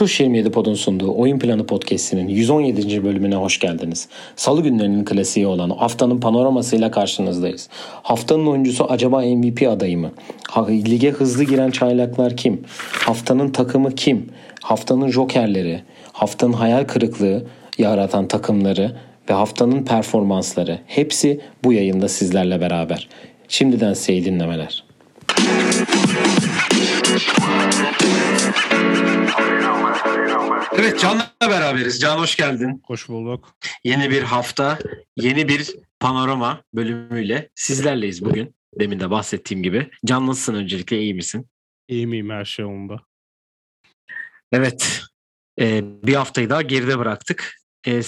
Tuş 27 Pod'un sunduğu Oyun Planı Podcast'inin 117. bölümüne hoş geldiniz. Salı günlerinin klasiği olan haftanın panoramasıyla karşınızdayız. Haftanın oyuncusu acaba MVP adayı mı? Lige hızlı giren çaylaklar kim? Haftanın takımı kim? Haftanın jokerleri, haftanın hayal kırıklığı yaratan takımları ve haftanın performansları hepsi bu yayında sizlerle beraber. Şimdiden size dinlemeler. Evet Can'la beraberiz. Can hoş geldin. Hoş bulduk. Yeni bir hafta, yeni bir panorama bölümüyle sizlerleyiz bugün. Demin de bahsettiğim gibi. Can nasılsın öncelikle? iyi misin? İyi miyim her şey yolunda? Evet. Ee, bir haftayı daha geride bıraktık. Ee,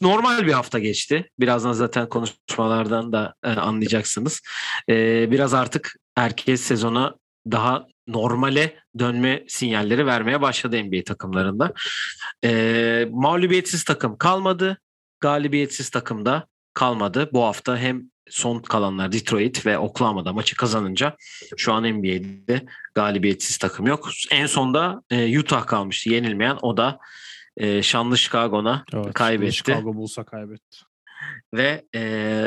normal bir hafta geçti. Birazdan zaten konuşmalardan da e, anlayacaksınız. Ee, biraz artık herkes sezona daha normale dönme sinyalleri vermeye başladı NBA takımlarında. E, mağlubiyetsiz takım kalmadı. Galibiyetsiz takım da kalmadı. Bu hafta hem son kalanlar Detroit ve Oklahoma'da maçı kazanınca şu an NBA'de galibiyetsiz takım yok. En sonda e, Utah kalmıştı yenilmeyen. O da e, şanlı Chicago'na evet, kaybetti. Chicago Bulls'a kaybetti. Ve e,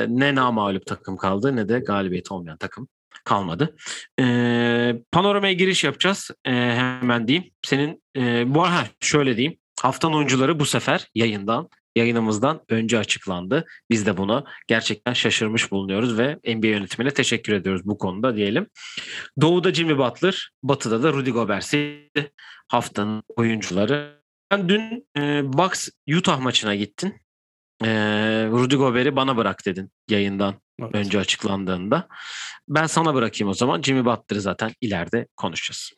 ne namağlup takım kaldı ne de galibiyet olmayan takım kalmadı. E, panoramaya giriş yapacağız. E, hemen diyeyim. Senin e, bu arada şöyle diyeyim. Haftanın oyuncuları bu sefer yayından yayınımızdan önce açıklandı. Biz de buna gerçekten şaşırmış bulunuyoruz ve NBA yönetimine teşekkür ediyoruz bu konuda diyelim. Doğu'da Jimmy Butler, Batı'da da Rudy Gobert'si haftanın oyuncuları. Ben dün e, Bucks Utah maçına gittin. E, Rudy Gobert'i bana bırak dedin yayından evet. önce açıklandığında. Ben sana bırakayım o zaman. Jimmy Butler'ı zaten ileride konuşacağız.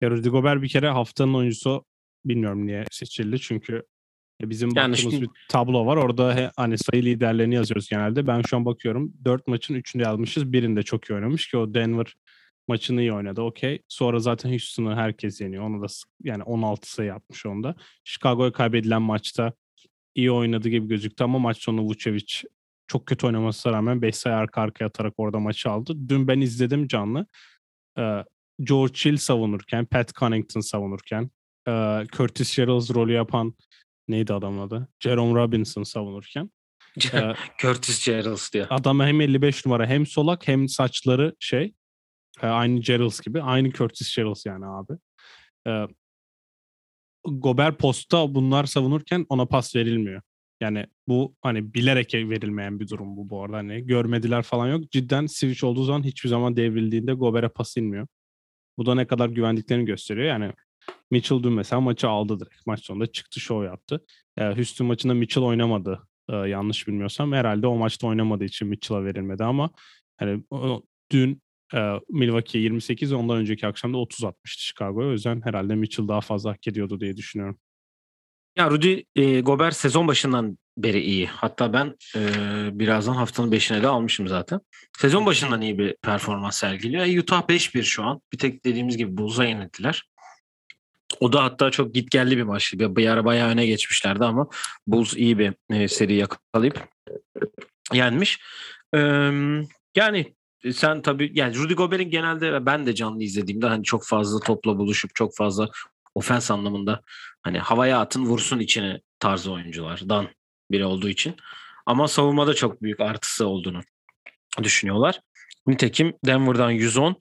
Ya Rudy Gobert bir kere haftanın oyuncusu bilmiyorum niye seçildi çünkü bizim yani baktığımız şimdi... bir tablo var. Orada hani sayı liderlerini yazıyoruz genelde. Ben şu an bakıyorum. Dört maçın üçünde yazmışız. Birinde çok iyi oynamış ki o Denver maçını iyi oynadı. Okey. Sonra zaten Houston'ı herkes yeniyor. Onu da yani 16 sayı atmış onda. Chicago'ya kaybedilen maçta iyi oynadı gibi gözüktü ama maç sonu Vucevic çok kötü oynamasına rağmen 5 sayı arka arkaya atarak orada maçı aldı. Dün ben izledim canlı. Ee, George Hill savunurken, Pat Connington savunurken, e, Curtis Sherrills rolü yapan neydi adamın adı? Jerome Robinson savunurken. e, Curtis Sherrills diyor. Adam hem 55 numara hem solak hem saçları şey e, aynı Sherrills gibi. Aynı Curtis Sherrills yani abi. E, Gober posta bunlar savunurken ona pas verilmiyor. Yani bu hani bilerek verilmeyen bir durum bu bu arada. Hani görmediler falan yok. Cidden switch olduğu zaman hiçbir zaman devrildiğinde Gober'e pas inmiyor. Bu da ne kadar güvendiklerini gösteriyor. Yani Mitchell dün mesela maçı aldı direkt. Maç sonunda çıktı show yaptı. E, Houston maçında Mitchell oynamadı. E, yanlış bilmiyorsam. Herhalde o maçta oynamadığı için Mitchell'a verilmedi ama hani o, dün Milwaukee 28 ondan önceki akşamda 30 atmıştı Chicago'ya. O yüzden herhalde Mitchell daha fazla hak ediyordu diye düşünüyorum. Ya Rudy e, Gobert sezon başından beri iyi. Hatta ben e, birazdan haftanın 5'ine de almışım zaten. Sezon başından iyi bir performans sergiliyor. E, Utah 5-1 şu an. Bir tek dediğimiz gibi Bulls'a yenildiler. O da hatta çok gitgelli bir maçtı. Bir ara bayağı öne geçmişlerdi ama Bulls iyi bir e, seri yakalayıp yenmiş. E, yani sen tabii yani Rudy Gobert'in genelde ben de canlı izlediğimde hani çok fazla topla buluşup çok fazla ofens anlamında hani havaya atın vursun içine tarzı oyunculardan biri olduğu için. Ama savunmada çok büyük artısı olduğunu düşünüyorlar. Nitekim Denver'dan 110,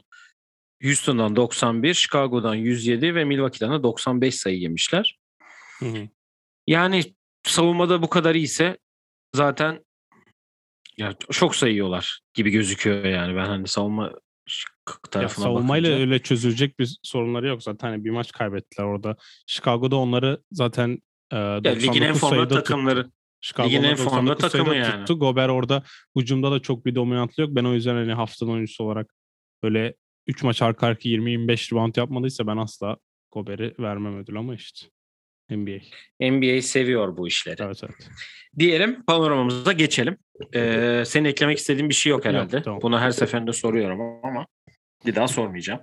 Houston'dan 91, Chicago'dan 107 ve Milwaukee'den de 95 sayı yemişler. Hı hı. Yani savunmada bu kadar iyiyse zaten ya çok sayıyorlar gibi gözüküyor yani ben hani savunma tarafına ya savunmayla bakınca. öyle çözülecek bir sorunları yok zaten hani bir maç kaybettiler orada. Chicago'da onları zaten e, ya, ligin en formda takımları. Ligin en formda takımı yani. Tuttu. Gober orada hücumda da çok bir dominantlı yok. Ben o yüzden hani haftanın oyuncusu olarak böyle 3 maç arka arka 20-25 rebound yapmadıysa ben asla Gober'i vermem ödül ama işte. NBA. NBA seviyor bu işleri. Evet evet. Diyelim panoramamıza geçelim. Ee, senin eklemek istediğin bir şey yok herhalde. Yok, tamam. Bunu her seferinde soruyorum ama bir daha sormayacağım.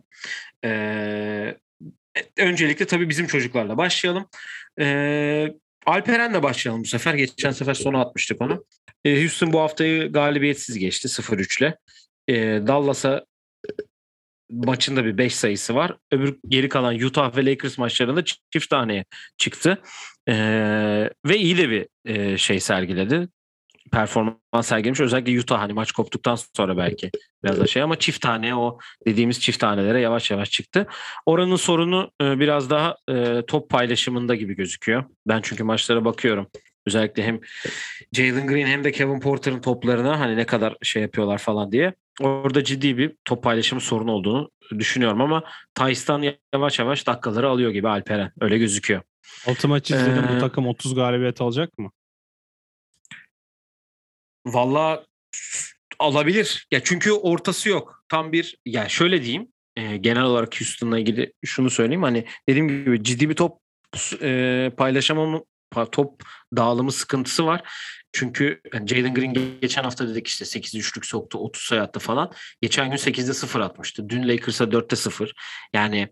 Ee, öncelikle tabii bizim çocuklarla başlayalım. Ee, Alperen'le başlayalım bu sefer. Geçen sefer sona atmıştık onu. Ee, Houston bu haftayı galibiyetsiz geçti 0-3'le. Ee, Dallas'a maçında bir 5 sayısı var. Öbür geri kalan Utah ve Lakers maçlarında çift taneye çıktı. Ee, ve iyi de bir e, şey sergiledi. Performans sergilemiş. Özellikle Utah hani maç koptuktan sonra belki biraz da şey ama çift tane o dediğimiz çift tanelere yavaş yavaş çıktı. Oranın sorunu e, biraz daha e, top paylaşımında gibi gözüküyor. Ben çünkü maçlara bakıyorum. Özellikle hem Jalen Green hem de Kevin Porter'ın toplarına hani ne kadar şey yapıyorlar falan diye. Orada ciddi bir top paylaşımı sorunu olduğunu düşünüyorum ama Tyson yavaş yavaş dakikaları alıyor gibi Alperen. Öyle gözüküyor. Altı maç izledim. Ee, Bu takım 30 galibiyet alacak mı? Valla alabilir. Ya çünkü ortası yok. Tam bir ya şöyle diyeyim. e, genel olarak Houston'la ilgili şunu söyleyeyim. Hani dediğim gibi ciddi bir top e, paylaşamam top dağılımı sıkıntısı var. Çünkü yani Jalen Green geçen hafta dedik işte 8 üçlük soktu 30 sayı attı falan. Geçen gün 8'de 0 atmıştı. Dün Lakers'a 4'te 0. Yani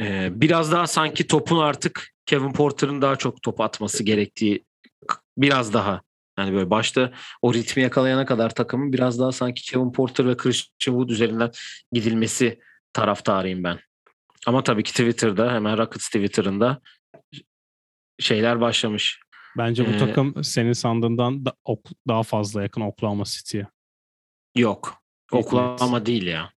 e, biraz daha sanki topun artık Kevin Porter'ın daha çok top atması gerektiği biraz daha yani böyle başta o ritmi yakalayana kadar takımın biraz daha sanki Kevin Porter ve Christian Wood üzerinden gidilmesi taraftarıyım ben. Ama tabii ki Twitter'da hemen Rockets Twitter'ında şeyler başlamış. Bence bu Ee, takım senin sandığından da, ok- daha fazla yakın Oklahoma City'ye. Yok. Oklahoma değil ya.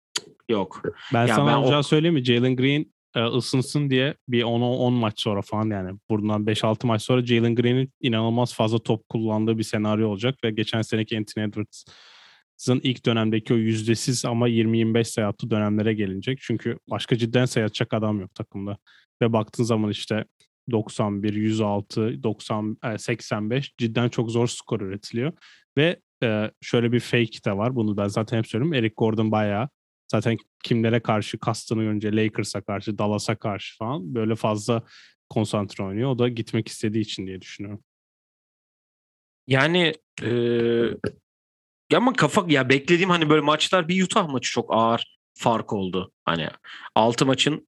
Yok. Ben Ya sana ben olacağı o- söyleyeyim mi? Jalen Green e, ısınsın diye bir 10 10 maç sonra falan yani buradan 5-6 maç sonra Jalen Green'in inanılmaz fazla top kullandığı bir senaryo olacak ve geçen seneki Anthony Edwards'ın ilk dönemdeki o yüzdesiz ama 20-25 sayı attığı dönemlere gelinecek. Çünkü başka cidden sayı atacak adam yok takımda. Ve baktığın zaman işte 91, 106, 90, e, 85 cidden çok zor skor üretiliyor. Ve e, şöyle bir fake de var. Bunu ben zaten hep söylüyorum. Eric Gordon bayağı zaten kimlere karşı kastını önce Lakers'a karşı, Dallas'a karşı falan böyle fazla konsantre oynuyor. O da gitmek istediği için diye düşünüyorum. Yani e, ama kafa ya beklediğim hani böyle maçlar bir Utah maçı çok ağır fark oldu. Hani 6 maçın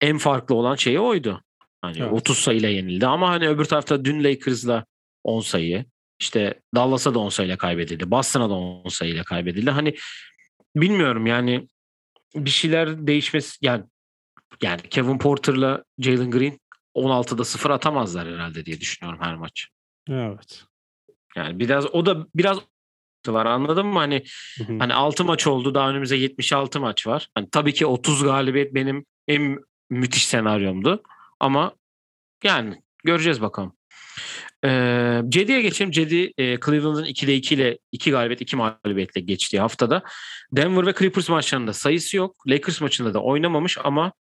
en farklı olan şeyi oydu. Hani Evet. 30 sayıyla yenildi ama hani öbür tarafta dün Lakers'la 10 sayı işte Dallas'a da 10 sayıyla kaybedildi. Boston'a da 10 sayıyla kaybedildi. Hani bilmiyorum yani bir şeyler değişmesi yani yani Kevin Porter'la Jalen Green 16'da 0 atamazlar herhalde diye düşünüyorum her maç. Evet. Yani biraz o da biraz var anladın mı? Hani Hı hı. hani 6 maç oldu daha önümüzde 76 maç var. Hani tabii ki 30 galibiyet benim en müthiş senaryomdu. Ama yani göreceğiz bakalım. Ee, Cedi'ye geçelim. Cedi e, Cleveland'ın 2'de 2 ile 2 galibiyet 2 mağlubiyetle geçtiği haftada. Denver ve Clippers maçlarında sayısı yok. Lakers maçında da oynamamış ama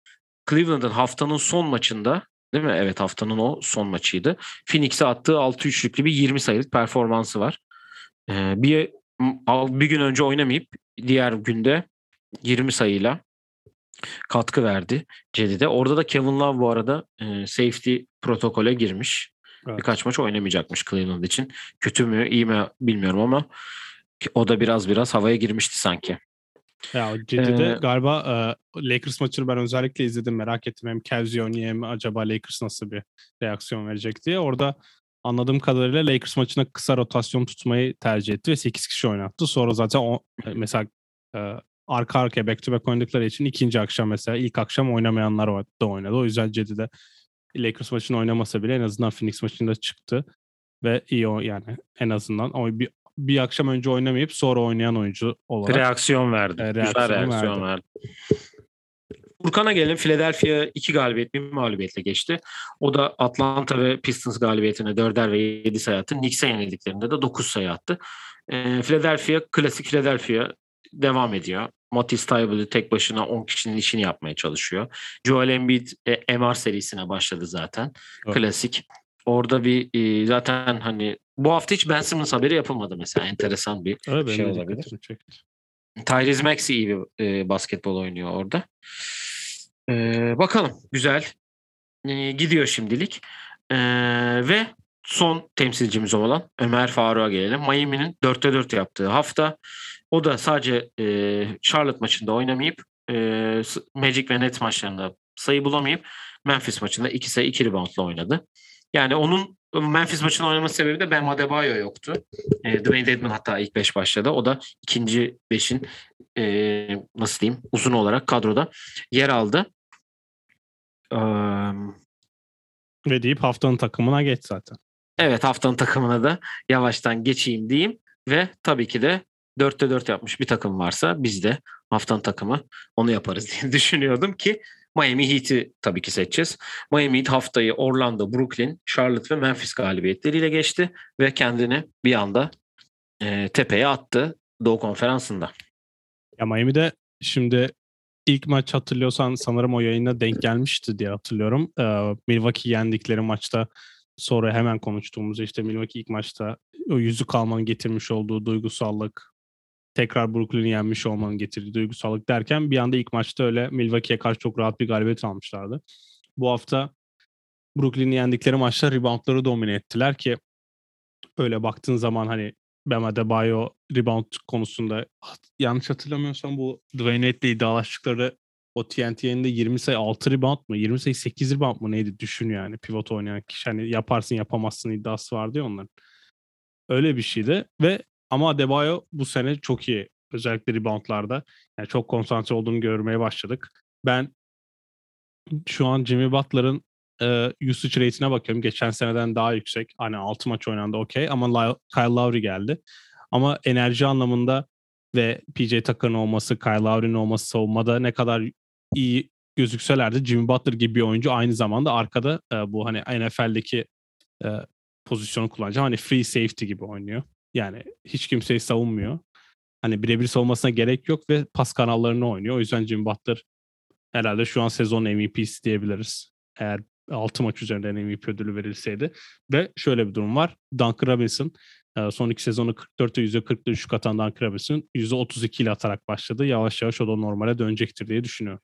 Cleveland'ın haftanın son maçında değil mi? Evet haftanın o son maçıydı. Phoenix'e attığı 6 üçlüklü bir 20 sayılık performansı var. Ee, bir bir gün önce oynamayıp diğer günde 20 sayıyla katkı verdi Cedi'de. Orada da Kevin Love bu arada e, safety protokole girmiş. Evet. Birkaç maç oynamayacakmış Cleveland için. Kötü mü iyi mi bilmiyorum ama o da biraz biraz havaya girmişti sanki. Ya Cedi'de Ee, galiba e, Lakers maçını ben özellikle izledim. Merak ettim hem Kevzi oynuyor hem acaba Lakers nasıl bir reaksiyon verecek diye. Orada anladığım kadarıyla Lakers maçına kısa rotasyon tutmayı tercih etti ve 8 kişi oynattı. Sonra zaten o, e, mesela e, arka arkaya back to back oynadıkları için ikinci akşam mesela ilk akşam oynamayanlar o- da oynadı. O yüzden Cedi'de Lakers maçını oynamasa bile en azından Phoenix maçında çıktı ve iyi o yani en azından ama bir, bir akşam önce oynamayıp sonra oynayan oyuncu olarak Reaksiyon verdi. E, Güzel reaksiyon reaksiyon verdi. Furkan'a gelelim. Philadelphia 2 galibiyet, bir mağlubiyetle geçti. O da Atlanta ve Pistons galibiyetine 4'er ve 7 sayı attı. Knicks'e yenildiklerinde de 9 sayı attı. Ee, Philadelphia, klasik Philadelphia devam ediyor. Matisse Thybulle tek başına 10 kişinin işini yapmaya çalışıyor. Joel Embiid e, MR serisine başladı zaten. Evet. Klasik. Orada bir e, zaten hani bu hafta hiç Ben Simmons haberi yapılmadı mesela. Enteresan bir Evet, şey olabilir. Tyrese Maxey iyi bir e, basketbol oynuyor orada. E, bakalım güzel E, gidiyor şimdilik. E, ve son temsilcimiz olan Ömer Faruk'a gelelim. Miami'nin 4'te 4 yaptığı hafta. O da sadece e, Charlotte maçında oynamayıp e, Magic ve Nets maçlarında sayı bulamayıp Memphis maçında 2 sayı 2 reboundla oynadı. Yani onun Memphis maçını oynaması sebebi de Ben Adebayo yoktu. E, Dwayne Dedman hatta ilk 5 başladı. O da ikinci 5'in e, nasıl diyeyim uzun olarak kadroda yer aldı. Ee, Ve deyip haftanın takımına geç zaten. evet haftanın takımına da yavaştan geçeyim diyeyim ve tabii ki de 4'te 4 yapmış bir takım varsa biz de haftanın takımı onu yaparız diye düşünüyordum ki Miami Heat'i tabii ki seçeceğiz. Miami Heat haftayı Orlando, Brooklyn, Charlotte ve Memphis galibiyetleriyle geçti ve kendini bir anda e, tepeye attı Doğu Konferansı'nda. Ya Miami'de şimdi ilk maç hatırlıyorsan sanırım o yayına denk gelmişti diye hatırlıyorum. Ee, Milwaukee yendikleri maçta sonra hemen konuştuğumuz işte Milwaukee ilk maçta o yüzük almanın getirmiş olduğu duygusallık, tekrar Brooklyn'i yenmiş olmanın getirdiği duygusallık derken bir anda ilk maçta öyle Milwaukee'ye karşı çok rahat bir galibiyet almışlardı. Bu hafta Brooklyn'i yendikleri maçta reboundları domine ettiler ki öyle baktığın zaman hani Bam Adebayo rebound konusunda yanlış hatırlamıyorsam bu Dwayne Wade'le iddialaştıkları o TNT yayında 20 sayı 6 rebound mu? 20 sayı 8 rebound mu neydi? Düşün yani pivot oynayan kişi. Hani yaparsın yapamazsın iddiası vardı ya onların. Öyle bir şeydi ve ama Adebayo bu sene çok iyi. Özellikle reboundlarda. Yani çok konsantre olduğunu görmeye başladık. Ben şu an Jimmy Butler'ın e, usage rate'ine bakıyorum. Geçen seneden daha yüksek. Hani 6 maç oynandı okey ama Kyle Lowry geldi. Ama enerji anlamında ve PJ Tucker'ın olması, Kyle Lowry'nin olması savunmada ne kadar iyi gözükseler de Jimmy Butler gibi bir oyuncu aynı zamanda arkada e, bu hani NFL'deki e, pozisyonu kullanacağım. Hani free safety gibi oynuyor. Yani hiç kimseyi savunmuyor. Hani birebir savunmasına gerek yok ve pas kanallarını oynuyor. O yüzden Jimmy Butler herhalde şu an sezon MVP'si diyebiliriz. Eğer 6 maç üzerinden MVP ödülü verilseydi. Ve şöyle bir durum var. Duncan Robinson son iki sezonu 44'te %40'da düşük atan Duncan Robinson %32 ile atarak başladı. Yavaş yavaş o da normale dönecektir diye düşünüyorum.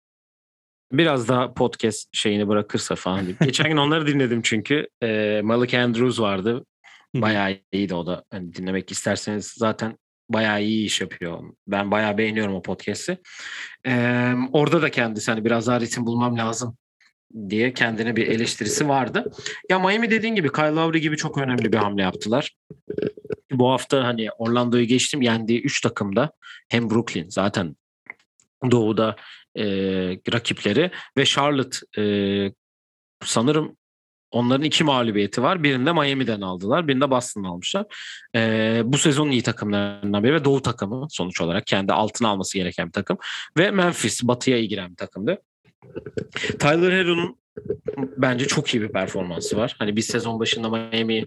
Biraz daha podcast şeyini bırakırsa falan. Geçen gün onları dinledim çünkü. E, Malik Andrews vardı. Bayağı iyiydi o da. Hani dinlemek isterseniz zaten bayağı iyi iş yapıyor. Ben bayağı beğeniyorum o podcast'i. Ee, orada da kendisi hani biraz daha ritim bulmam lazım diye kendine bir eleştirisi vardı. Ya Miami dediğin gibi Kyle Lowry gibi çok önemli bir hamle yaptılar. Bu hafta hani Orlando'yu geçtim yendiği 3 takımda hem Brooklyn zaten doğuda e, rakipleri ve Charlotte e, sanırım onların iki mağlubiyeti var. Birinde Miami'den aldılar. Birinde Boston'dan almışlar. E, bu sezonun iyi takımlarından biri ve Doğu takımı sonuç olarak kendi altına alması gereken bir takım. Ve Memphis batıya iyi giren bir takımdı. Tyler Hero'nun bence çok iyi bir performansı var. Hani biz sezon başında Miami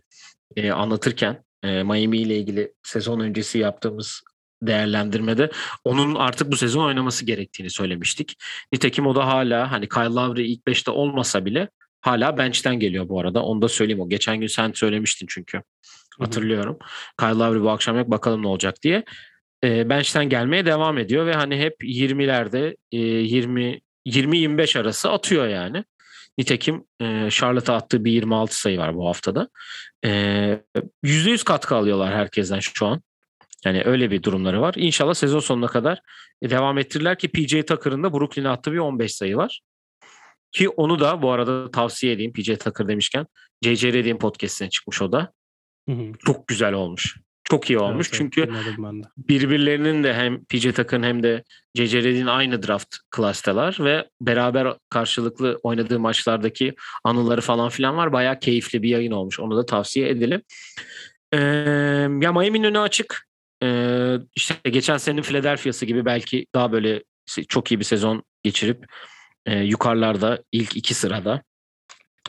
e, anlatırken e, Miami ile ilgili sezon öncesi yaptığımız değerlendirmede onun artık bu sezon oynaması gerektiğini söylemiştik. Nitekim o da hala hani Kyle Lowry ilk 5'te olmasa bile hala bench'ten geliyor bu arada. Onu da söyleyeyim o. Geçen gün sen söylemiştin çünkü. Hatırlıyorum. Hı hı. Kyle Lowry bu akşam yok bakalım ne olacak diye. E, bench'ten gelmeye devam ediyor ve hani hep 20'lerde e, 20 20-25 arası atıyor yani. Nitekim e, Charlotte'a attığı bir 26 sayı var bu haftada. E, %100 katkı alıyorlar herkesten şu an. Yani öyle bir durumları var. İnşallah sezon sonuna kadar devam ettirirler ki PJ Tucker'ın da Brooklyn'e attığı bir 15 sayı var. Ki onu da bu arada tavsiye edeyim PJ Tucker demişken. JJ Redick'in podcastine çıkmış o da. Hı hı. Çok güzel olmuş. Çok iyi olmuş evet, çünkü birbirlerinin de hem PJ Tucker'ın hem de JJ Redick'in aynı draft klasteler ve beraber karşılıklı oynadığı maçlardaki anıları falan filan var. Bayağı keyifli bir yayın olmuş. Onu da tavsiye edelim. Ee, ya Miami'nin önü açık. Ee, işte geçen senenin Philadelphia'sı gibi belki daha böyle çok iyi bir sezon geçirip e, yukarılarda ilk iki sırada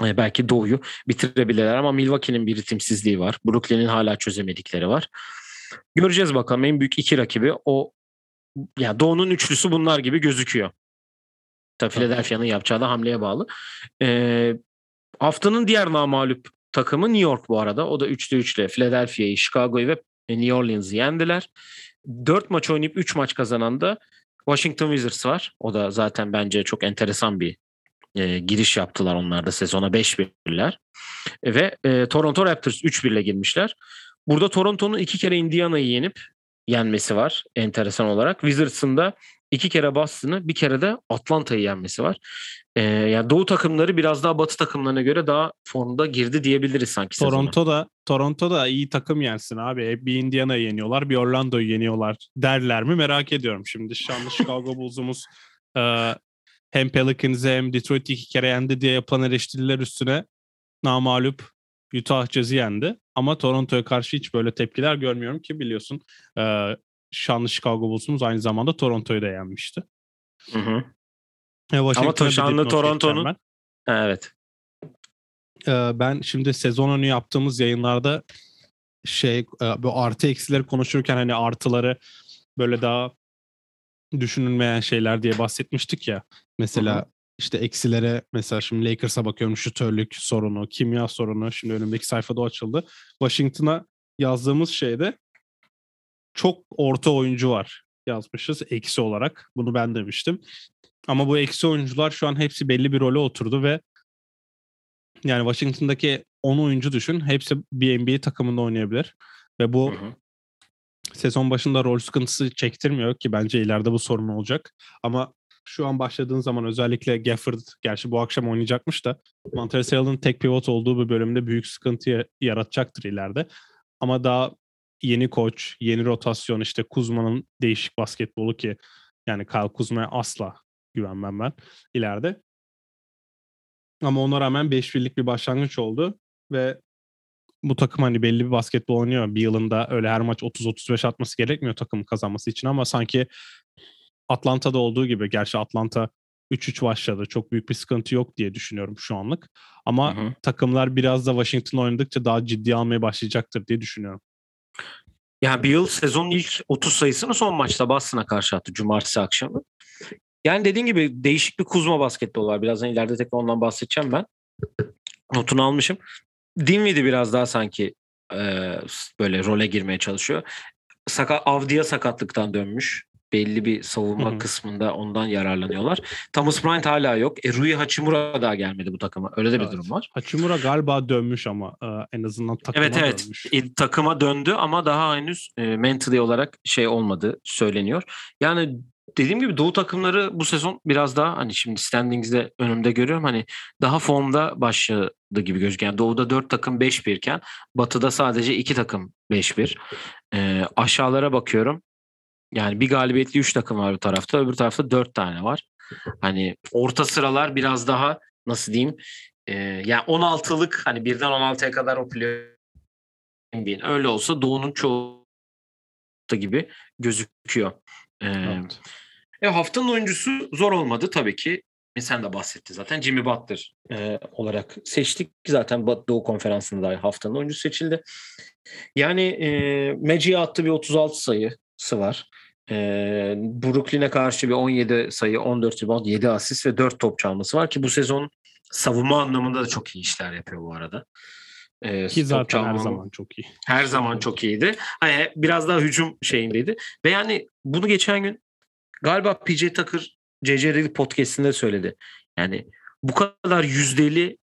e, belki Doğu'yu bitirebilirler ama Milwaukee'nin bir ritimsizliği var. Brooklyn'in hala çözemedikleri var. Göreceğiz bakalım en büyük iki rakibi o ya Doğu'nun üçlüsü bunlar gibi gözüküyor. Tabii Philadelphia'nın yapacağı da hamleye bağlı. E, haftanın diğer namalup takımı New York bu arada. O da 3'te 3 ile Philadelphia'yı, Chicago'yu ve New Orleans'ı yendiler. 4 maç oynayıp 3 maç kazanan da Washington Wizards var. O da zaten bence çok enteresan bir e, giriş yaptılar onlar da sezona 5-1'ler. E, ve e, Toronto Raptors 3-1 ile girmişler. Burada Toronto'nun iki kere Indiana'yı yenip yenmesi var enteresan olarak. Wizards'ın da iki kere Boston'ı bir kere de Atlanta'yı yenmesi var. Ee, yani Doğu takımları biraz daha Batı takımlarına göre daha formda girdi diyebiliriz sanki sezona. Toronto'da Toronto'da iyi takım yensin abi. Hep bir Indiana'yı yeniyorlar, bir Orlando'yu yeniyorlar derler mi merak ediyorum. Şimdi şanlı Chicago Bulls'umuz e, hem Pelicans'ı hem Detroit'i iki kere yendi diye yapılan eleştiriler üstüne namalup Utah Jazz'i yendi. Ama Toronto'ya karşı hiç böyle tepkiler görmüyorum ki biliyorsun e, şanlı Chicago Bulls'umuz aynı zamanda Toronto'yu da yenmişti. Hı hı. Washington'a bir şanlı dipnot geçeceğim Toronto'nun- evet. Ee, ben şimdi sezon önü yaptığımız yayınlarda şey e, bu artı eksileri konuşurken hani artıları böyle daha düşünülmeyen şeyler diye bahsetmiştik ya. Mesela Hı hı. işte eksilere mesela şimdi Lakers'a bakıyorum şutörlük sorunu, kimya sorunu şimdi önümdeki sayfada açıldı. Washington'a yazdığımız şeyde çok orta oyuncu var yazmışız eksi olarak. Bunu ben demiştim. Ama bu eksi oyuncular şu an hepsi belli bir role oturdu ve yani Washington'daki 10 oyuncu düşün. Hepsi bir NBA takımında oynayabilir. Ve bu Hı hı. sezon başında rol sıkıntısı çektirmiyor ki bence ileride bu sorun olacak. Ama şu an başladığın zaman özellikle Gafford gerçi bu akşam oynayacakmış da Montrezl tek pivot olduğu bir bölümde büyük sıkıntı ya- yaratacaktır ileride. Ama daha yeni koç, yeni rotasyon işte Kuzma'nın değişik basketbolu ki yani Kyle Kuzma'ya asla güvenmem ben ileride. Ama ona rağmen 5-1'lik bir başlangıç oldu ve bu takım hani belli bir basketbol oynuyor. Bir yılında öyle her maç 30-35 atması gerekmiyor takımın kazanması için ama sanki Atlanta'da olduğu gibi gerçi Atlanta 3-3 başladı. Çok büyük bir sıkıntı yok diye düşünüyorum şu anlık. Ama Hı hı. takımlar biraz da Washington oynadıkça daha ciddi almaya başlayacaktır diye düşünüyorum. Yani Beal sezonun ilk 30 sayısını son maçta Boston'a karşı attı Cumartesi akşamı. Yani dediğin gibi değişik bir Kuzma basketbol var. Birazdan ileride tekrar ondan bahsedeceğim ben. Notunu almışım. Dinwiddie biraz daha sanki e, böyle role girmeye çalışıyor. Saka, Avdiya sakatlıktan dönmüş. Belli bir savunma kısmında ondan yararlanıyorlar. Thomas Bryant hala yok. E, Rui Hachimura daha gelmedi bu takıma. Öyle de bir Evet. durum var. Hachimura galiba dönmüş ama e, en azından takıma Evet evet dönmüş. E, takıma döndü ama daha henüz e, mentally olarak şey olmadı söyleniyor. Yani dediğim gibi Doğu takımları bu sezon biraz daha hani şimdi standings'de önümde görüyorum hani daha formda başladı gibi gözüküyor. Yani Doğu'da 4 takım 5-1 iken Batı'da sadece 2 takım 5-1. E, aşağılara bakıyorum. Yani bir galibiyetli 3 takım var bu tarafta öbür tarafta 4 tane var. Hani orta sıralar biraz daha nasıl diyeyim e, yani 16'lık hani birden 16'ya kadar o play NBA'in öyle olsa Doğu'nun çoğu gibi gözüküyor. Ee, Evet. e, haftanın oyuncusu zor olmadı tabii ki. Sen de bahsettin zaten Jimmy Butler e, olarak seçtik. Zaten Doğu Konferansı'nda da haftanın oyuncusu seçildi. Yani e, Magic'e attı bir 36 sayısı var. E, Brooklyn'e karşı bir 17 sayı, 14 rebound, 7 asist ve 4 top çalması var ki bu sezon savunma anlamında da çok iyi işler yapıyor bu arada. E, Ki zaten her çalma- zaman çok iyi. her zaman çok iyiydi. Hani biraz daha hücum şeyindeydi. Ve yani bunu geçen gün galiba PJ Tucker CC Redick podcast'inde söyledi. Yani bu kadar yüzdeli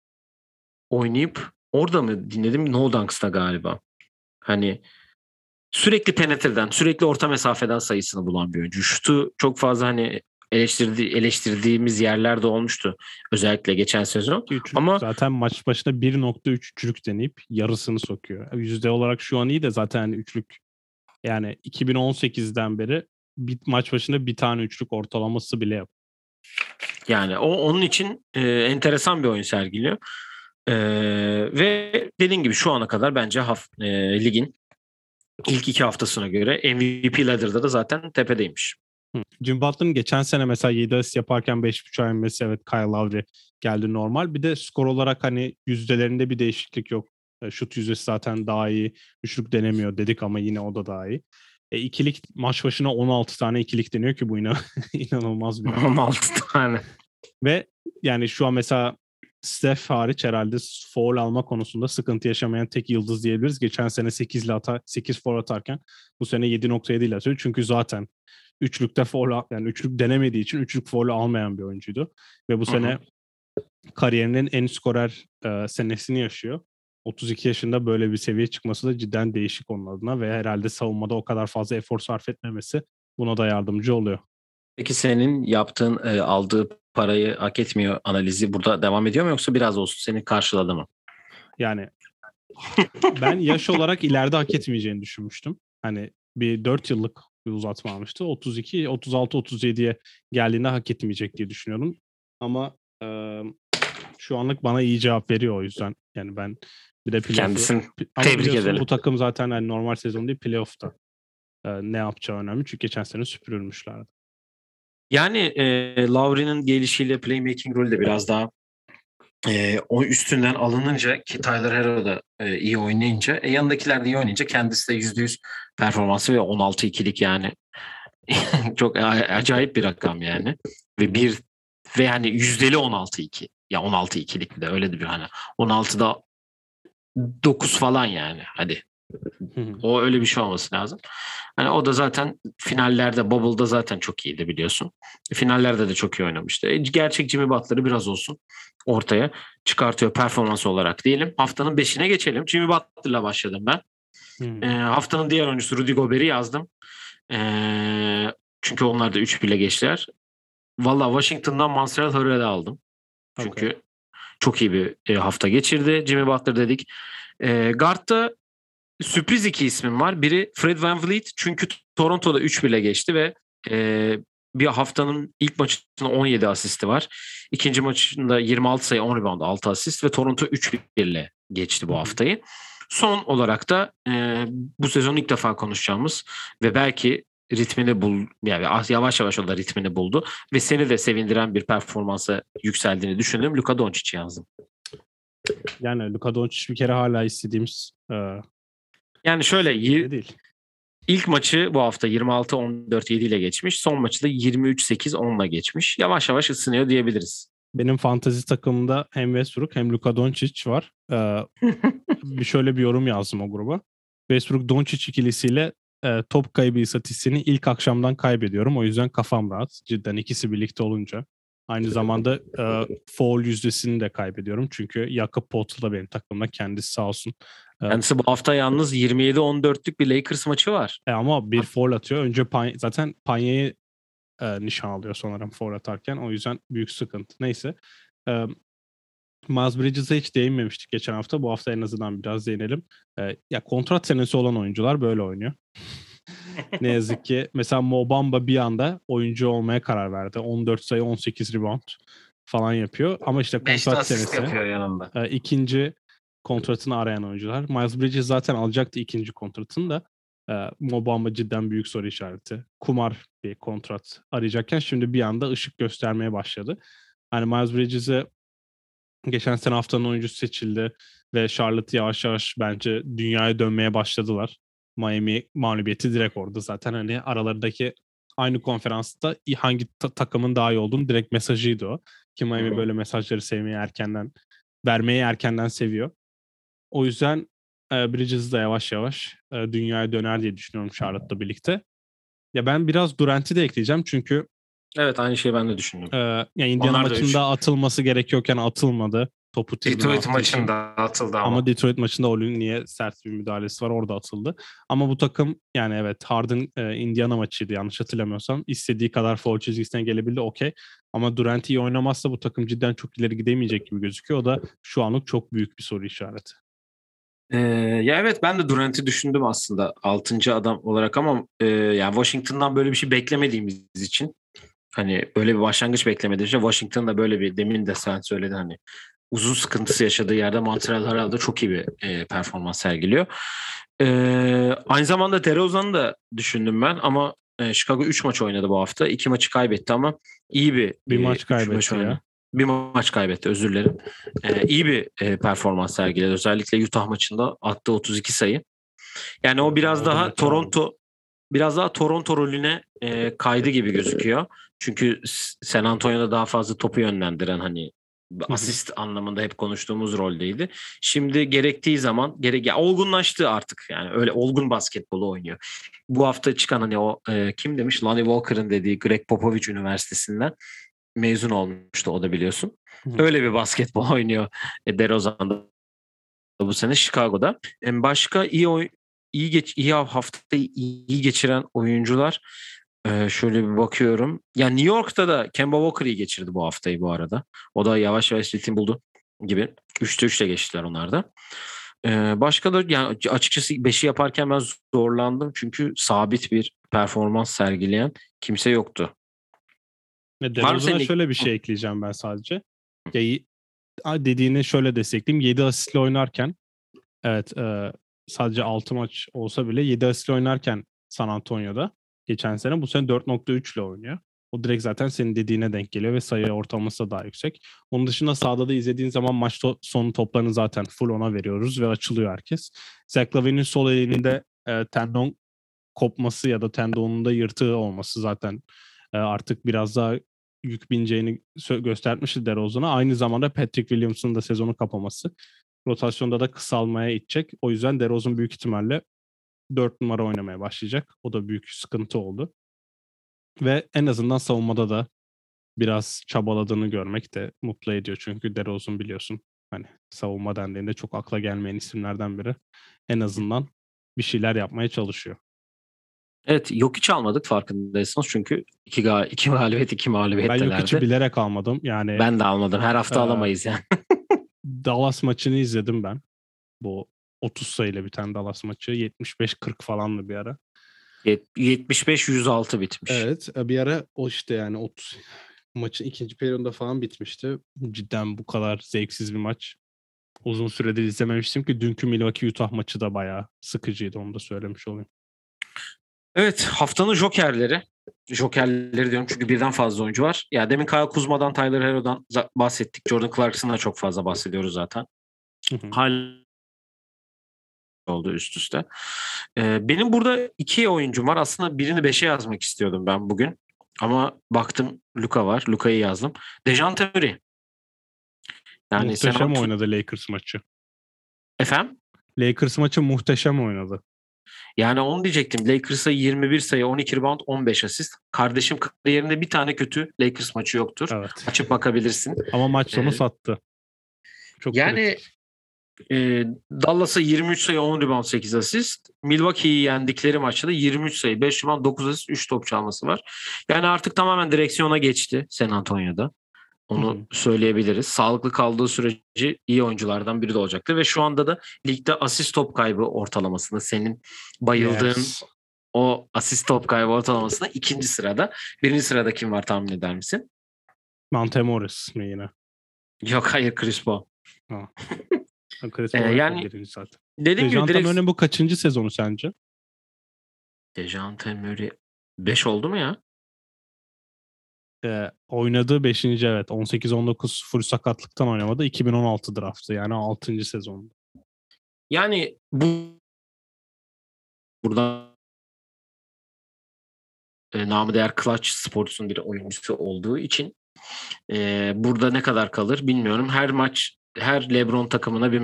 oynayıp orada mı dinledim? No Dunks'ta galiba. Hani sürekli penetreden, sürekli orta mesafeden sayısını bulan bir oyuncu. Şutu çok fazla hani eleştirdi, eleştirdiğimiz yerlerde olmuştu. Özellikle geçen sezon. Üçlük Ama- zaten maç başına 1.3 üçlük deneyip yarısını sokuyor. Yüzde olarak şu an iyi de zaten üçlük yani 2018'den beri bir maç başına bir tane üçlük ortalaması bile yok. Yani o onun için e, enteresan bir oyun sergiliyor. E, ve dediğin gibi şu ana kadar bence haf- e, ligin ilk iki haftasına göre MVP ladder'da da zaten tepedeymiş. Hı. Jim Butler'ın geçen sene mesela 7 asist yaparken 5.5 yenmesi evet Kyle Lowry geldi normal. Bir de skor olarak hani yüzdelerinde bir değişiklik yok. E, Şut yüzdesi zaten daha iyi. Üçlük denemiyor dedik ama yine o da daha iyi. E, ikilik maç başına 16 tane ikilik deniyor ki bu inan inanılmaz bir. 6 tane. Ve yani şu an mesela Steph hariç herhalde foul alma konusunda sıkıntı yaşamayan tek yıldız diyebiliriz. Geçen sene 8 ile atar, 8 foul atarken bu sene 7.7 ile atıyor. Çünkü zaten üçlükte foul yani üçlük denemediği için üçlük foul almayan bir oyuncuydu. Ve bu Hı sene kariyerinin en skorer e, senesini yaşıyor. 32 yaşında böyle bir seviye çıkması da cidden değişik onun adına ve herhalde savunmada o kadar fazla efor sarf etmemesi buna da yardımcı oluyor. Peki senin yaptığın e, aldığı parayı hak etmiyor analizi burada devam ediyor mu yoksa biraz olsun seni karşıladı mı? Yani ben yaş olarak ileride hak etmeyeceğini düşünmüştüm. Hani bir 4 yıllık bir uzatma almıştı. 32, 36, 37'ye geldiğinde hak etmeyecek diye düşünüyorum. Ama e, şu anlık bana iyi cevap veriyor o yüzden. Yani ben bir de playoff'u... Kendisini tebrik edelim. Bu takım zaten hani normal sezon değil playoff'ta. e, ne yapacağı önemli. Çünkü geçen sene süpürülmüşlerdi. Yani e, Lowry'nin gelişiyle playmaking rolü de biraz daha e, o üstünden alınınca ki Tyler Hero da e, iyi oynayınca e, yanındakiler de iyi oynayınca kendisi de %100 performansı ve 16-2'lik yani çok acayip bir rakam yani ve bir ve yani yüzdeli 16-2 ya 16-2'lik bir de öyle de bir hani 16'da 9 falan yani hadi o öyle bir şey olması lazım. Hani o da zaten finallerde Bubble'da zaten çok iyiydi biliyorsun. Finallerde de çok iyi oynamıştı. E, Gerçek Jimmy Butler'ı biraz olsun ortaya çıkartıyor performans olarak diyelim. Haftanın 5'ine geçelim. Jimmy Butler'la başladım ben. E, haftanın diğer oyuncusu Rudy Gobert'i yazdım. E, çünkü onlar da 3 bile geçtiler. Valla Washington'dan Montreal Harrell'i aldım. Çünkü Okey. çok iyi bir e, hafta geçirdi. Jimmy Butler dedik. E, Guard'da sürpriz iki ismim var. Biri Fred VanVleet çünkü Toronto'da 3 bile geçti ve e, bir haftanın ilk maçında 17 asisti var. İkinci maçında 26 sayı 10 rebound 6 asist ve Toronto 3 ile geçti bu haftayı. Son olarak da e, bu sezon ilk defa konuşacağımız ve belki ritmini bul yani yavaş yavaş o da ritmini buldu ve seni de sevindiren bir performansa yükseldiğini düşündüm. Luka Doncic yazdım. Yani Luka Doncic bir kere hala istediğimiz e, Yani şöyle y- değil. ilk maçı bu hafta 26-14-7 ile geçmiş. Son maçı da 23-8-10 ile geçmiş. Yavaş yavaş ısınıyor diyebiliriz. Benim fantezi takımımda hem Westbrook hem Luka Doncic var. Ee, bir şöyle bir yorum yazdım o gruba. Westbrook Doncic ikilisiyle e, top kaybı istatistiğini ilk akşamdan kaybediyorum. O yüzden kafam rahat. Cidden ikisi birlikte olunca. Aynı zamanda e, foul yüzdesini de kaybediyorum. Çünkü Jakob Poeltl da benim takımda kendisi sağ olsun. Evet. Kendisi bu hafta yalnız 27-14'lük bir Lakers maçı var. E, ama bir foul atıyor. Önce Pan- zaten Panya'yı e, nişan alıyor sanırım foul atarken. O yüzden büyük sıkıntı. Neyse. E, Miles Bridges'e hiç değinmemiştik geçen hafta. Bu hafta en azından biraz değinelim. E, ya kontrat senesi olan oyuncular böyle oynuyor. ne yazık ki mesela Mo Bamba bir anda oyuncu olmaya karar verdi. 14 sayı 18 rebound falan yapıyor. Ama işte 5 kontrat senesi yapıyor yanında. e, ikinci kontratını arayan oyuncular. Miles Bridges zaten alacaktı ikinci kontratını da. E, Mo Bamba cidden büyük soru işareti. Kumar bir kontrat arayacakken şimdi bir anda ışık göstermeye başladı. Hani Miles Bridges'e geçen sene haftanın oyuncusu seçildi ve Charlotte yavaş yavaş bence dünyaya dönmeye başladılar. Miami mağlubiyeti direkt orada zaten hani aralarındaki aynı konferansta hangi ta- takımın daha iyi olduğunu direkt mesajıydı o. Ki Miami böyle mesajları sevmeyi erkenden vermeyi erkenden seviyor. O yüzden Bridges de yavaş yavaş dünyaya döner diye düşünüyorum Charlotte'la birlikte. Ya ben biraz Durant'i de ekleyeceğim çünkü Evet aynı şeyi ben de düşündüm. e, ya Indiana Onlar maçında atılması gerekiyorken atılmadı. Topu Detroit maçında atıldı ama. Ama Detroit maçında Olin niye sert bir müdahalesi var orada atıldı. Ama bu takım yani evet Harden e, Indiana maçıydı yanlış hatırlamıyorsam. istediği kadar foul çizgisine gelebildi okey. Ama Durant iyi oynamazsa bu takım cidden çok ileri gidemeyecek gibi gözüküyor. O da şu anlık çok büyük bir soru işareti. Ee, ya evet ben de Durant'i düşündüm aslında 6. adam olarak ama e, yani Washington'dan böyle bir şey beklemediğimiz için hani böyle bir başlangıç beklemediğimiz için Washington'da böyle bir demin de sen söyledin hani uzun sıkıntısı yaşadığı yerde Montreal herhalde çok iyi bir e, performans sergiliyor. Ee, aynı zamanda DeRozan'ı da düşündüm ben ama e, Chicago 3 maç oynadı bu hafta. 2 maçı kaybetti ama iyi bir Bir e, maç kaybetti ya. oynadı. Bir maç kaybetti özür dilerim. Ee, iyi bir e, performans sergiledi. Özellikle Utah maçında attığı 32 sayı. Yani o biraz daha Toronto biraz daha Toronto rolüne e, kaydı gibi gözüküyor. Çünkü San Antonio'da daha fazla topu yönlendiren hani asist anlamında hep konuştuğumuz roldeydi. Şimdi gerektiği zaman gerek ya olgunlaştı artık yani öyle olgun basketbolu oynuyor. Bu hafta çıkan hani o e, kim demiş Lonnie Walker'ın dediği Greg Popovich Üniversitesi'nden mezun olmuştu o da biliyorsun. Hı. Öyle bir basketbol oynuyor e, DeRozan'da bu sene Chicago'da. E, Başka iyi oy iyi geç iyi haftayı iyi geçiren oyuncular Ee, şöyle bir bakıyorum. Ya New York'ta da Kemba Walker iyi geçirdi bu haftayı bu arada. O da yavaş yavaş ritim buldu gibi. 3'te 3'le geçtiler onlar da. Ee, başka da yani açıkçası 5'i yaparken ben zorlandım. Çünkü sabit bir performans sergileyen kimse yoktu. Ve DeRozan'a şöyle bir şey ekleyeceğim ben sadece. Ya, dediğini şöyle destekleyeyim. 7 asistle oynarken evet e, sadece 6 maç olsa bile 7 asistle oynarken San Antonio'da geçen sene bu sene 4.3 ile oynuyor. O direkt zaten senin dediğine denk geliyor ve sayı ortalaması da daha yüksek. Onun dışında sahada da izlediğin zaman maç to- sonu toplarını zaten full ona veriyoruz ve açılıyor herkes. Zach Lavin'in sol elinde e, tendon kopması ya da tendonunda yırtığı olması zaten artık biraz daha yük bineceğini göstermişti DeRozan'a. Aynı zamanda Patrick Williams'ın da sezonu kapaması rotasyonda da kısalmaya itecek. O yüzden DeRozan büyük ihtimalle 4 numara oynamaya başlayacak. O da büyük sıkıntı oldu. Ve en azından savunmada da biraz çabaladığını görmek de mutlu ediyor. Çünkü DeRozan biliyorsun hani savunma dendiğinde çok akla gelmeyen isimlerden biri. En azından bir şeyler yapmaya çalışıyor. Evet yok hiç almadık farkındaysanız çünkü iki, ga iki galibiyet iki mağlubiyettelerdi. Ben yok hiç bilerek almadım. Yani Ben de almadım. Her hafta e, alamayız yani. Dallas maçını izledim ben. Bu 30 sayıyla biten Dallas maçı. 75-40 falandı bir ara. 75-106 bitmiş. Evet bir ara o işte yani 30 maçın ikinci periyonda falan bitmişti. Cidden bu kadar zevksiz bir maç. Uzun süredir izlememiştim ki dünkü Milwaukee Utah maçı da bayağı sıkıcıydı onu da söylemiş olayım. Evet haftanın jokerleri. Jokerleri diyorum çünkü birden fazla oyuncu var. Ya demin Kyle Kuzma'dan, Tyler Hero'dan bahsettik. Jordan Clarkson'dan çok fazla bahsediyoruz zaten. Hal oldu üst üste. Ee, benim burada iki oyuncum var. Aslında birini beşe yazmak istiyordum ben bugün. Ama baktım Luka var. Luka'yı yazdım. Dejante Murray. Yani muhteşem sen... oynadı Lakers maçı. Efendim? Lakers maçı muhteşem oynadı. Yani onu diyecektim. Lakers'a 21 sayı, 12 rebound, 15 asist. Kardeşim kariyerinde bir tane kötü Lakers maçı yoktur. Evet. Açıp bakabilirsin. Ama maç sonu ee, sattı. Çok yani e, Dallas'a 23 sayı, 10 rebound, 8 asist. Milwaukee'yi yendikleri maçta da 23 sayı, 5 rebound, 9 asist, 3 top çalması var. Yani artık tamamen direksiyona geçti San Antonio'da. Onu Hı-hı. söyleyebiliriz. Sağlıklı kaldığı sürece iyi oyunculardan biri de olacaktır ve şu anda da ligde asist top kaybı ortalamasında senin bayıldığın yes. o asist top kaybı ortalamasında ikinci sırada. Birinci sırada kim var tahmin eder misin? Monte Morris mi yine? Yok hayır Chris Paul. Chris Paul ee, yani zaten. Dediğim gibi direkt... bu kaçıncı sezonu sence? Dejante Murray 5 oldu mu ya? E, oynadığı 5. evet 18-19 full sakatlıktan oynamadı. 2016 draftı yani 6. sezonda. Yani bu burada e, namı değer Clutch Sports'un bir oyuncusu olduğu için e, burada ne kadar kalır bilmiyorum. Her maç her LeBron takımına bir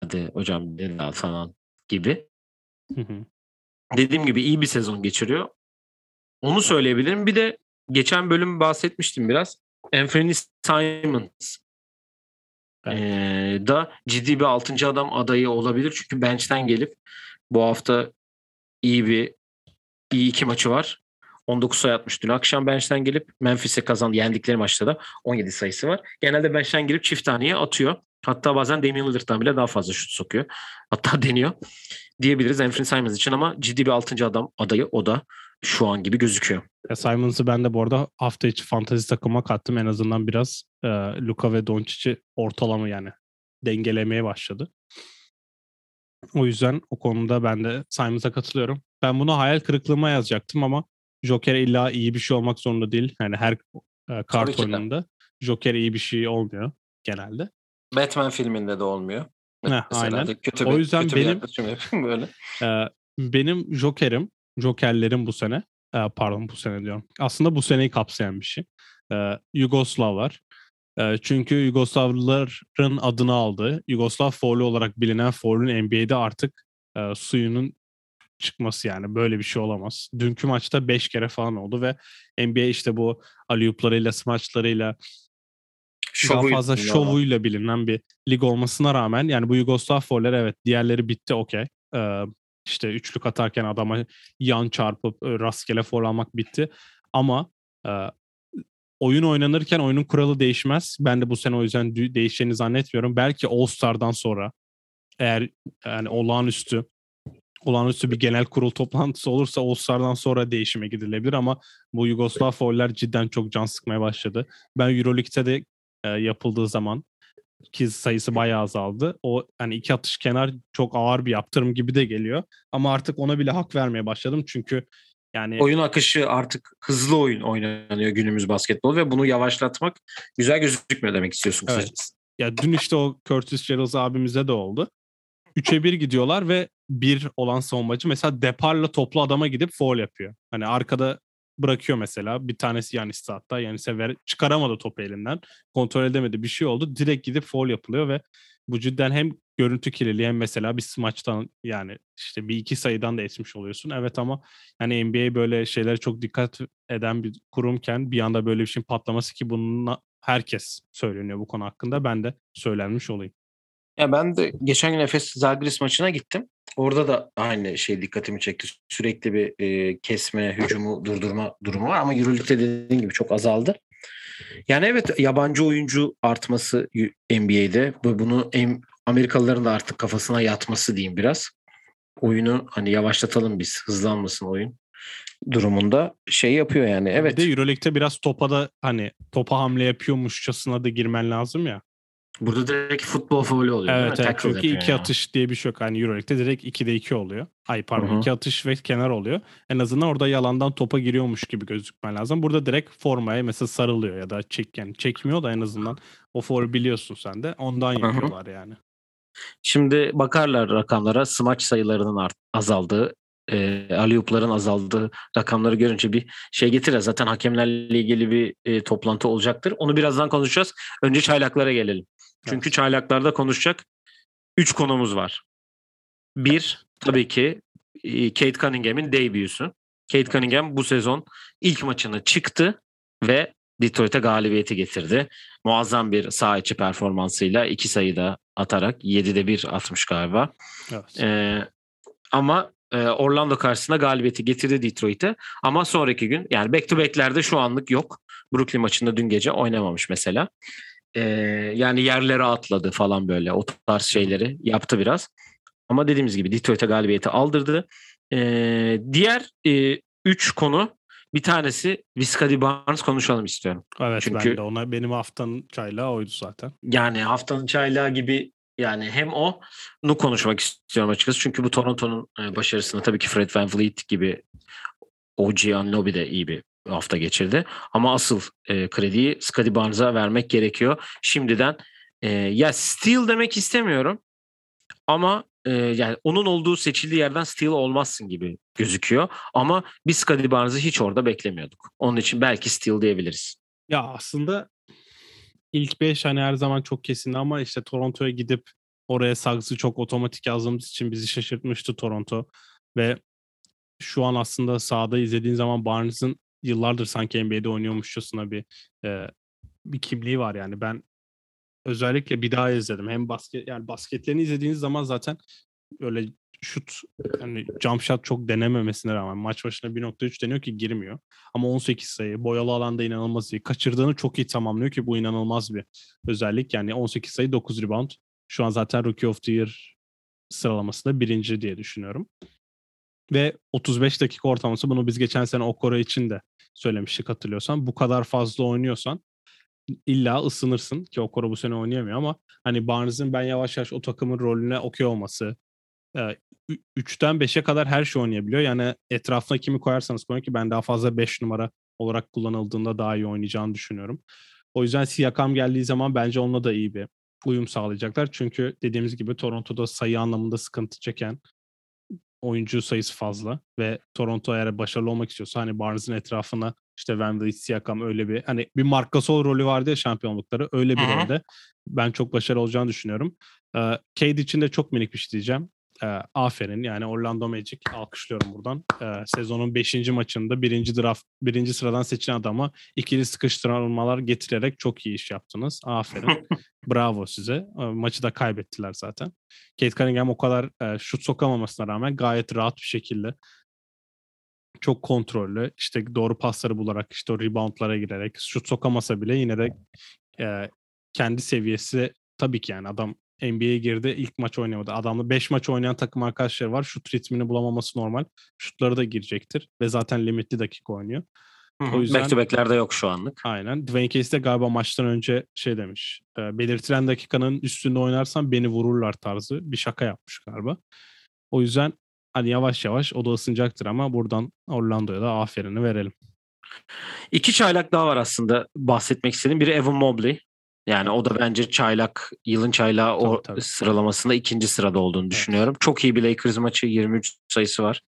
hadi hocam bir falan gibi. Hı hı. Dediğim gibi iyi bir sezon geçiriyor. Onu söyleyebilirim. Bir de geçen bölüm bahsetmiştim biraz. Anthony Simons evet. ee, da ciddi bir 6. adam adayı olabilir. Çünkü bench'ten gelip bu hafta iyi bir iyi iki maçı var. 19 sayı atmış dün akşam bench'ten gelip Memphis'e kazandı. Yendikleri maçta da 17 sayısı var. Genelde bench'ten gelip çift taneye atıyor. Hatta bazen Damian Lillard'dan bile daha fazla şut sokuyor. Hatta deniyor diyebiliriz Anthony Simons için ama ciddi bir 6. adam adayı o da şu an gibi gözüküyor. Ya Simons'ı ben de bu arada hafta içi fantazi takıma kattım. En azından biraz e, Luka ve Doncic'i ortalama yani dengelemeye başladı. O yüzden o konuda ben de Simons'a katılıyorum. Ben bunu hayal kırıklığıma yazacaktım ama Joker illa iyi bir şey olmak zorunda değil. Yani her e, kart oyununda Joker iyi bir şey olmuyor genelde. Batman filminde de olmuyor. Heh, aynen. Kötü bir, o yüzden kötü benim böyle. E, benim Joker'im, Joker'lerim bu sene e, pardon bu sene diyorum. Aslında bu seneyi kapsayan bir şey. E, Yugoslavlar. E, çünkü Yugoslavların adını aldı. Yugoslav foul'ü olarak bilinen foul'ün NBA'de artık e, suyunun çıkması yani böyle bir şey olamaz. Dünkü maçta 5 kere falan oldu ve NBA işte bu aliyuplarıyla, smaçlarıyla daha fazla şovuyla bilinen bir lig olmasına rağmen yani bu Yugoslav foller evet diğerleri bitti okey. Ee, işte üçlük atarken adama yan çarpıp e, rastgele foul almak bitti. Ama e, oyun oynanırken oyunun kuralı değişmez. Ben de bu sene o yüzden değişeceğini zannetmiyorum. Belki All-Star'dan sonra eğer yani olağanüstü olağanüstü bir genel kurul toplantısı olursa All-Star'dan sonra değişime gidilebilir ama bu Yugoslav fauller cidden çok can sıkmaya başladı. Ben Euroleague'de de e, yapıldığı zaman ki sayısı bayağı azaldı. O hani iki atış kenar çok ağır bir yaptırım gibi de geliyor. Ama artık ona bile hak vermeye başladım çünkü yani Oyun akışı artık hızlı oyun oynanıyor günümüz basketbol ve bunu yavaşlatmak güzel gözükmüyor demek istiyorsun Evet. kısacası. ya dün işte o Curtis Charles abimize de oldu. 3'e 1 gidiyorlar ve bir olan savunmacı mesela deparla toplu adama gidip foul yapıyor. Hani arkada bırakıyor mesela. Bir tanesi Yanis'te hatta. Yanis'e ver, çıkaramadı topu elinden. Kontrol edemedi. Bir şey oldu. Direkt gidip foul yapılıyor ve bu cidden hem görüntü kirliliği hem mesela bir smaçtan yani işte bir iki sayıdan da etmiş oluyorsun. Evet ama yani NBA böyle şeylere çok dikkat eden bir kurumken bir anda böyle bir şeyin patlaması ki bununla herkes söyleniyor bu konu hakkında. Ben de söylenmiş olayım. Ya ben de geçen gün Efes Zalgiris maçına gittim. Orada da aynı şey dikkatimi çekti. Sürekli bir e, kesme, hücumu durdurma durumu var ama Euroleague'de dediğin gibi çok azaldı. Yani evet yabancı oyuncu artması NBA'de ve bunu Amerikalıların da artık kafasına yatması diyeyim biraz. Oyunu hani yavaşlatalım biz, hızlanmasın oyun durumunda şey yapıyor yani. Evet. Bir de Euroleague'de biraz topa da hani topa hamle yapıyormuşçasına da girmen lazım ya. Burada direkt futbol faulü oluyor? Evet, evet Tackle çünkü iki yani. atış diye bir şey yok. Hani Euroleague'de direkt 2'de 2 oluyor. Ay pardon Hı hı. iki atış ve kenar oluyor. En azından orada yalandan topa giriyormuş gibi gözükmen lazım. Burada direkt formaya mesela sarılıyor ya da çek yani çekmiyor da en azından o foul biliyorsun sen de. Ondan yapıyorlar yani. Şimdi bakarlar rakamlara smaç sayılarının art, azaldığı, e, aliyupların azaldığı rakamları görünce bir şey getirir. Zaten hakemlerle ilgili bir e, toplantı olacaktır. Onu birazdan konuşacağız. Önce çaylaklara gelelim. Çünkü Evet. çaylaklarda konuşacak 3 konumuz var. Bir, tabii ki e, Kate Cunningham'in debüsü. Kate Cunningham bu sezon ilk maçını çıktı ve Detroit'e galibiyeti getirdi. Muazzam bir saha içi performansıyla iki sayıda atarak 7'de 1 atmış galiba. Evet. Ee, ama Orlando karşısında galibiyeti getirdi Detroit'e. Ama sonraki gün yani back to back'lerde şu anlık yok. Brooklyn maçında dün gece oynamamış mesela. Ee, yani yerlere atladı falan böyle o tarz şeyleri yaptı biraz. Ama dediğimiz gibi Detroit'e galibiyeti aldırdı. Ee, diğer 3 konu bir tanesi Viscadi Barnes konuşalım istiyorum. Evet çünkü- ben de ona benim haftanın çaylağı oydu zaten. Yani haftanın çaylağı gibi yani hem o nu konuşmak istiyorum açıkçası. Çünkü bu Toronto'nun e, başarısında tabii ki Fred VanVleet gibi OG Anunoby de iyi bir hafta geçirdi. Ama asıl e, krediyi Scottie Barnes'a vermek gerekiyor. Şimdiden e, ya steal demek istemiyorum ama e, yani onun olduğu seçildiği yerden steal olmazsın gibi gözüküyor. Ama biz Scottie Barnes'ı hiç orada beklemiyorduk. Onun için belki steal diyebiliriz. Ya aslında ilk 5 hani her zaman çok kesindi ama işte Toronto'ya gidip oraya Suggs'ı çok otomatik yazdığımız için bizi şaşırtmıştı Toronto. Ve şu an aslında sahada izlediğin zaman Barnes'ın yıllardır sanki NBA'de oynuyormuşçasına bir e, bir kimliği var yani. Ben özellikle bir daha izledim. Hem basket yani basketlerini izlediğiniz zaman zaten öyle şut yani jump shot çok denememesine rağmen maç başına 1.3 deniyor ki girmiyor. Ama 18 sayı boyalı alanda inanılmaz iyi. Kaçırdığını çok iyi tamamlıyor ki bu inanılmaz bir özellik. Yani 18 sayı 9 rebound. Şu an zaten Rookie of the Year sıralamasında birinci diye düşünüyorum. Ve 35 dakika ortalaması bunu biz geçen sene Okoro için de söylemiştik hatırlıyorsan. Bu kadar fazla oynuyorsan illa ısınırsın ki Okoro bu sene oynayamıyor ama hani Barnes'ın ben yavaş yavaş o takımın rolüne okey olması, 3'ten 5'e kadar her şey oynayabiliyor. Yani etrafına kimi koyarsanız koyun ki ben daha fazla 5 numara olarak kullanıldığında daha iyi oynayacağını düşünüyorum. O yüzden Siakam geldiği zaman bence onunla da iyi bir uyum sağlayacaklar. Çünkü dediğimiz gibi Toronto'da sayı anlamında sıkıntı çeken oyuncu sayısı fazla ve Toronto eğer başarılı olmak istiyorsa hani Barnes'ın etrafına işte Van Vliet, Siakam öyle bir hani bir Marc Gasol rolü vardı ya şampiyonlukları öyle bir rolde ben çok başarılı olacağını düşünüyorum. Ee, Cade için de çok minik bir şey diyeceğim. E, aferin yani Orlando Magic alkışlıyorum buradan. E, sezonun 5. maçında birinci draft birinci sıradan seçilen adama ikili sıkıştırmalar getirerek çok iyi iş yaptınız. Aferin. Bravo size. E, maçı da kaybettiler zaten. Kate Cunningham o kadar e, şut sokamamasına rağmen gayet rahat bir şekilde çok kontrollü işte doğru pasları bularak işte o reboundlara girerek şut sokamasa bile yine de e, kendi seviyesi tabii ki yani adam NBA'ye girdi ilk maç oynamadı. Adamla 5 maç oynayan takım arkadaşları var. Şut ritmini bulamaması normal. Şutları da girecektir ve zaten limitli dakika oynuyor. O yüzden back to back'lerde yok şu anlık. Aynen. Dwayne Casey de galiba maçtan önce şey demiş. E, belirtilen dakikanın üstünde oynarsan beni vururlar tarzı bir şaka yapmış galiba. O yüzden hani yavaş yavaş o da ısınacaktır ama buradan Orlando'ya da aferini verelim. İki çaylak daha var aslında bahsetmek istediğim. Biri Evan Mobley. Yani o da bence çaylak, yılın çaylağı o tabii. sıralamasında ikinci sırada olduğunu düşünüyorum. Evet. Çok iyi bir Lakers maçı. 23 sayısı var.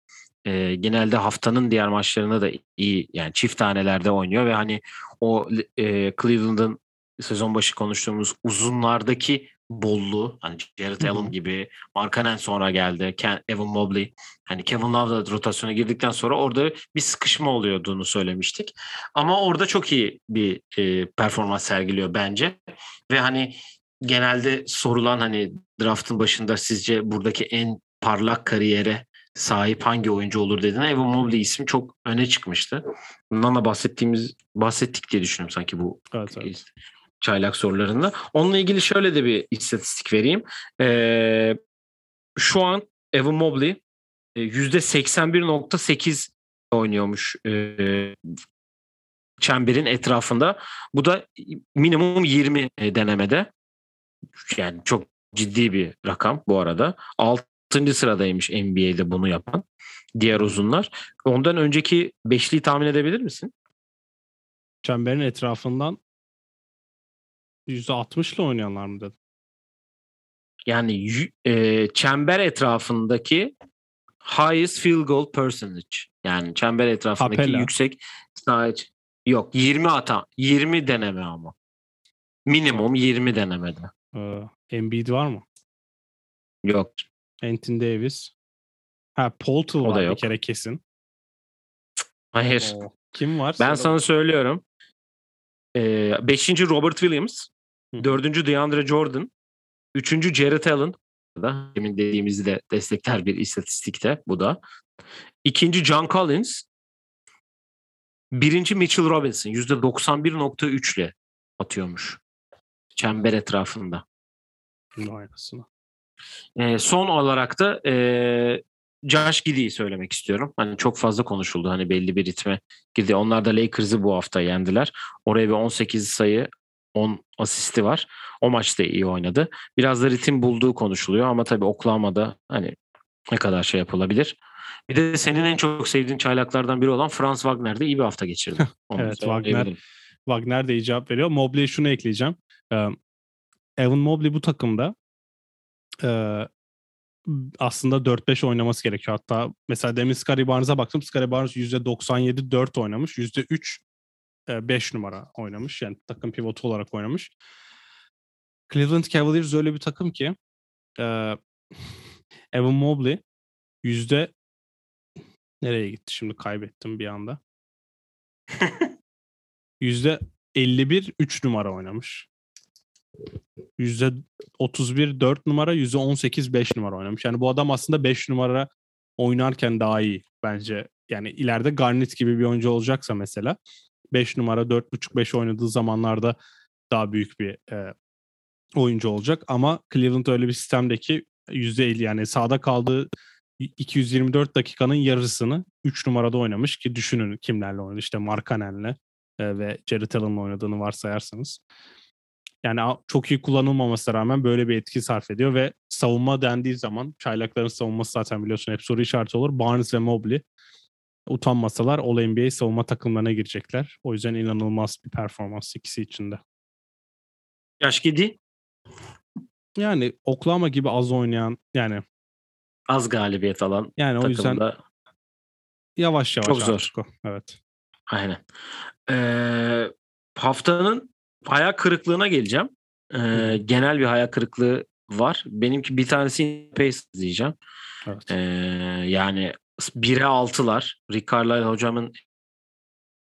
Ee, genelde haftanın diğer maçlarında da iyi yani çift tanelerde oynuyor ve hani o e, Cleveland'ın sezon başı konuştuğumuz uzunlardaki bolluğu hani Jared Allen gibi Markanen sonra geldi Ken, Evan Mobley. Hani Kevin Love da rotasyona girdikten sonra orada bir sıkışma oluyorduğunu söylemiştik. Ama orada çok iyi bir e, performans sergiliyor bence. Ve hani genelde sorulan hani draftın başında sizce buradaki en parlak kariyere sahip hangi oyuncu olur dediğinde Evan Mobley ismi çok öne çıkmıştı. Bundan da bahsettiğimiz bahsettik diye düşünüyorum sanki bu evet, evet çaylak sorularında. Onunla ilgili şöyle de bir istatistik vereyim. Ee, şu an Evan Mobley %81.8 e, oynuyormuş e, çemberin etrafında. Bu da minimum 20 e, denemede. Yani çok ciddi bir rakam bu arada. 6. sıradaymış NBA'de bunu yapan diğer uzunlar. Ondan önceki beşliği tahmin edebilir misin? Çemberin etrafından %60 ile oynayanlar mı dedin? Yani e, çember etrafındaki highest field goal percentage. Yani çember etrafındaki Capella. yüksek sadece yok 20 ata 20 deneme ama. Minimum 20 denemede. Ee, Embiid var mı? Yok. Anthony Davis. Ha Poltel var yok. bir kere kesin. Hayır. Oo. Kim var? Ben Söyle sana söylüyorum. Ee, beşinci Robert Williams. Dördüncü DeAndre Jordan. Üçüncü Jared Allen. Da demin dediğimizi de destekler bir istatistikte bu da. İkinci John Collins. Birinci Mitchell Robinson. Yüzde 91.3 ile atıyormuş. Çember etrafında. Aynısını. Ee, son olarak da e, Josh Giddy'yi söylemek istiyorum. Hani çok fazla konuşuldu hani belli bir ritme girdi. Onlar da Lakers'ı bu hafta yendiler. Oraya bir 18 sayı 10 asisti var. O maçta iyi oynadı. Biraz da ritim bulduğu konuşuluyor ama tabii Oklahoma'da hani ne kadar şey yapılabilir. Bir de senin en çok sevdiğin çaylaklardan biri olan Franz Wagner de iyi bir hafta geçirdi. evet Wagner, Wagner de iyi cevap veriyor. Mobley'e şunu ekleyeceğim. Ee, Evan Mobley bu takımda e, aslında 4-5 oynaması gerekiyor. Hatta mesela demin Scottie Barnes'a baktım. Scottie Barnes %97 4 oynamış. %3 5 numara oynamış. Yani takım pivotu olarak oynamış. Cleveland Cavaliers öyle bir takım ki Evan Mobley yüzde nereye gitti şimdi kaybettim bir anda. Yüzde 51 3 numara oynamış. Yüzde 31 4 numara, yüzde 18 5 numara oynamış. Yani bu adam aslında 5 numara oynarken daha iyi bence. Yani ileride Garnett gibi bir oyuncu olacaksa mesela 5 numara 4.5-5 oynadığı zamanlarda daha büyük bir e, oyuncu olacak. Ama Cleveland öyle bir sistemdeki %50 yani sahada kaldığı 224 dakikanın yarısını 3 numarada oynamış ki düşünün kimlerle oynadı. İşte Markanen'le e, ve Jared Allen'la oynadığını varsayarsanız. Yani çok iyi kullanılmamasına rağmen böyle bir etki sarf ediyor ve savunma dendiği zaman çaylakların savunması zaten biliyorsun hep soru işareti olur. Barnes ve Mobley utanmasalar All NBA savunma takımlarına girecekler. O yüzden inanılmaz bir performans ikisi içinde. Yaş gidi. Yani Oklahoma gibi az oynayan yani az galibiyet alan yani o yüzden yavaş yavaş çok zor. O. Evet. Aynen. Ee, haftanın hayal kırıklığına geleceğim. Ee, genel bir hayal kırıklığı var. Benimki bir tanesi Pacers diyeceğim. Evet. Ee, yani 1'e 6'lar. Rick Carlisle hocamın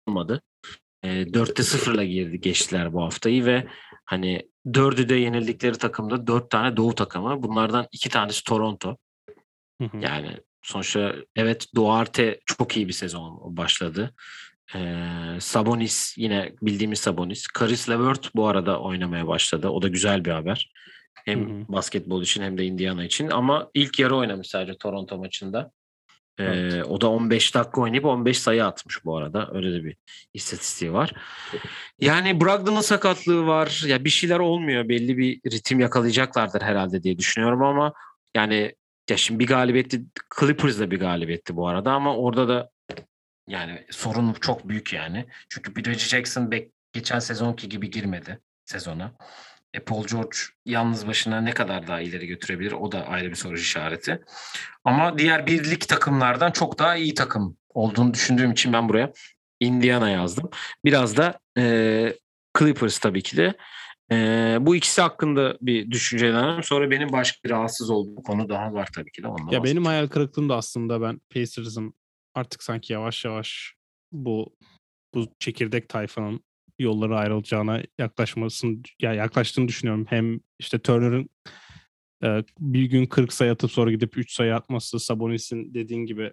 olmadı. E, 4'te 0'la girdi geçtiler bu haftayı ve hani dördü de yenildikleri takımda dört tane doğu takımı. Bunlardan iki tanesi Toronto. Hı hı. Yani sonuçta evet Duarte çok iyi bir sezon başladı. Ee, Sabonis yine bildiğimiz Sabonis. Karis LeVert bu arada oynamaya başladı. O da güzel bir haber. Hem basketbol için hem de Indiana için. Ama ilk yarı oynamış sadece Toronto maçında. Evet. O da 15 dakika oynayıp 15 sayı atmış bu arada. Öyle de bir istatistiği var. Yani Brogdon'un sakatlığı var. Ya bir şeyler olmuyor. Belli bir ritim yakalayacaklardır herhalde diye düşünüyorum ama yani ya şimdi bir galibiyetti Clippers da bir galibiyetti bu arada ama orada da yani sorun çok büyük yani. Çünkü Reggie Jackson geçen sezonki gibi girmedi sezona. E Paul George yalnız başına ne kadar daha ileri götürebilir o da ayrı bir soru işareti. Ama diğer birlik takımlardan çok daha iyi takım olduğunu düşündüğüm için ben buraya Indiana yazdım. Biraz da e, Clippers tabii ki de. E, bu ikisi hakkında bir düşüncelerim. Sonra benim başka bir rahatsız olduğum konu daha var tabii ki de. Ondan Ya benim hayal kırıklığım da aslında ben Pacers'ın artık sanki yavaş yavaş bu bu çekirdek tayfanın yolları ayrılacağına yaklaşmasını ya yaklaştığını düşünüyorum. Hem işte Turner'ın e, bir gün 40 sayı atıp sonra gidip 3 sayı atması, Sabonis'in dediğin gibi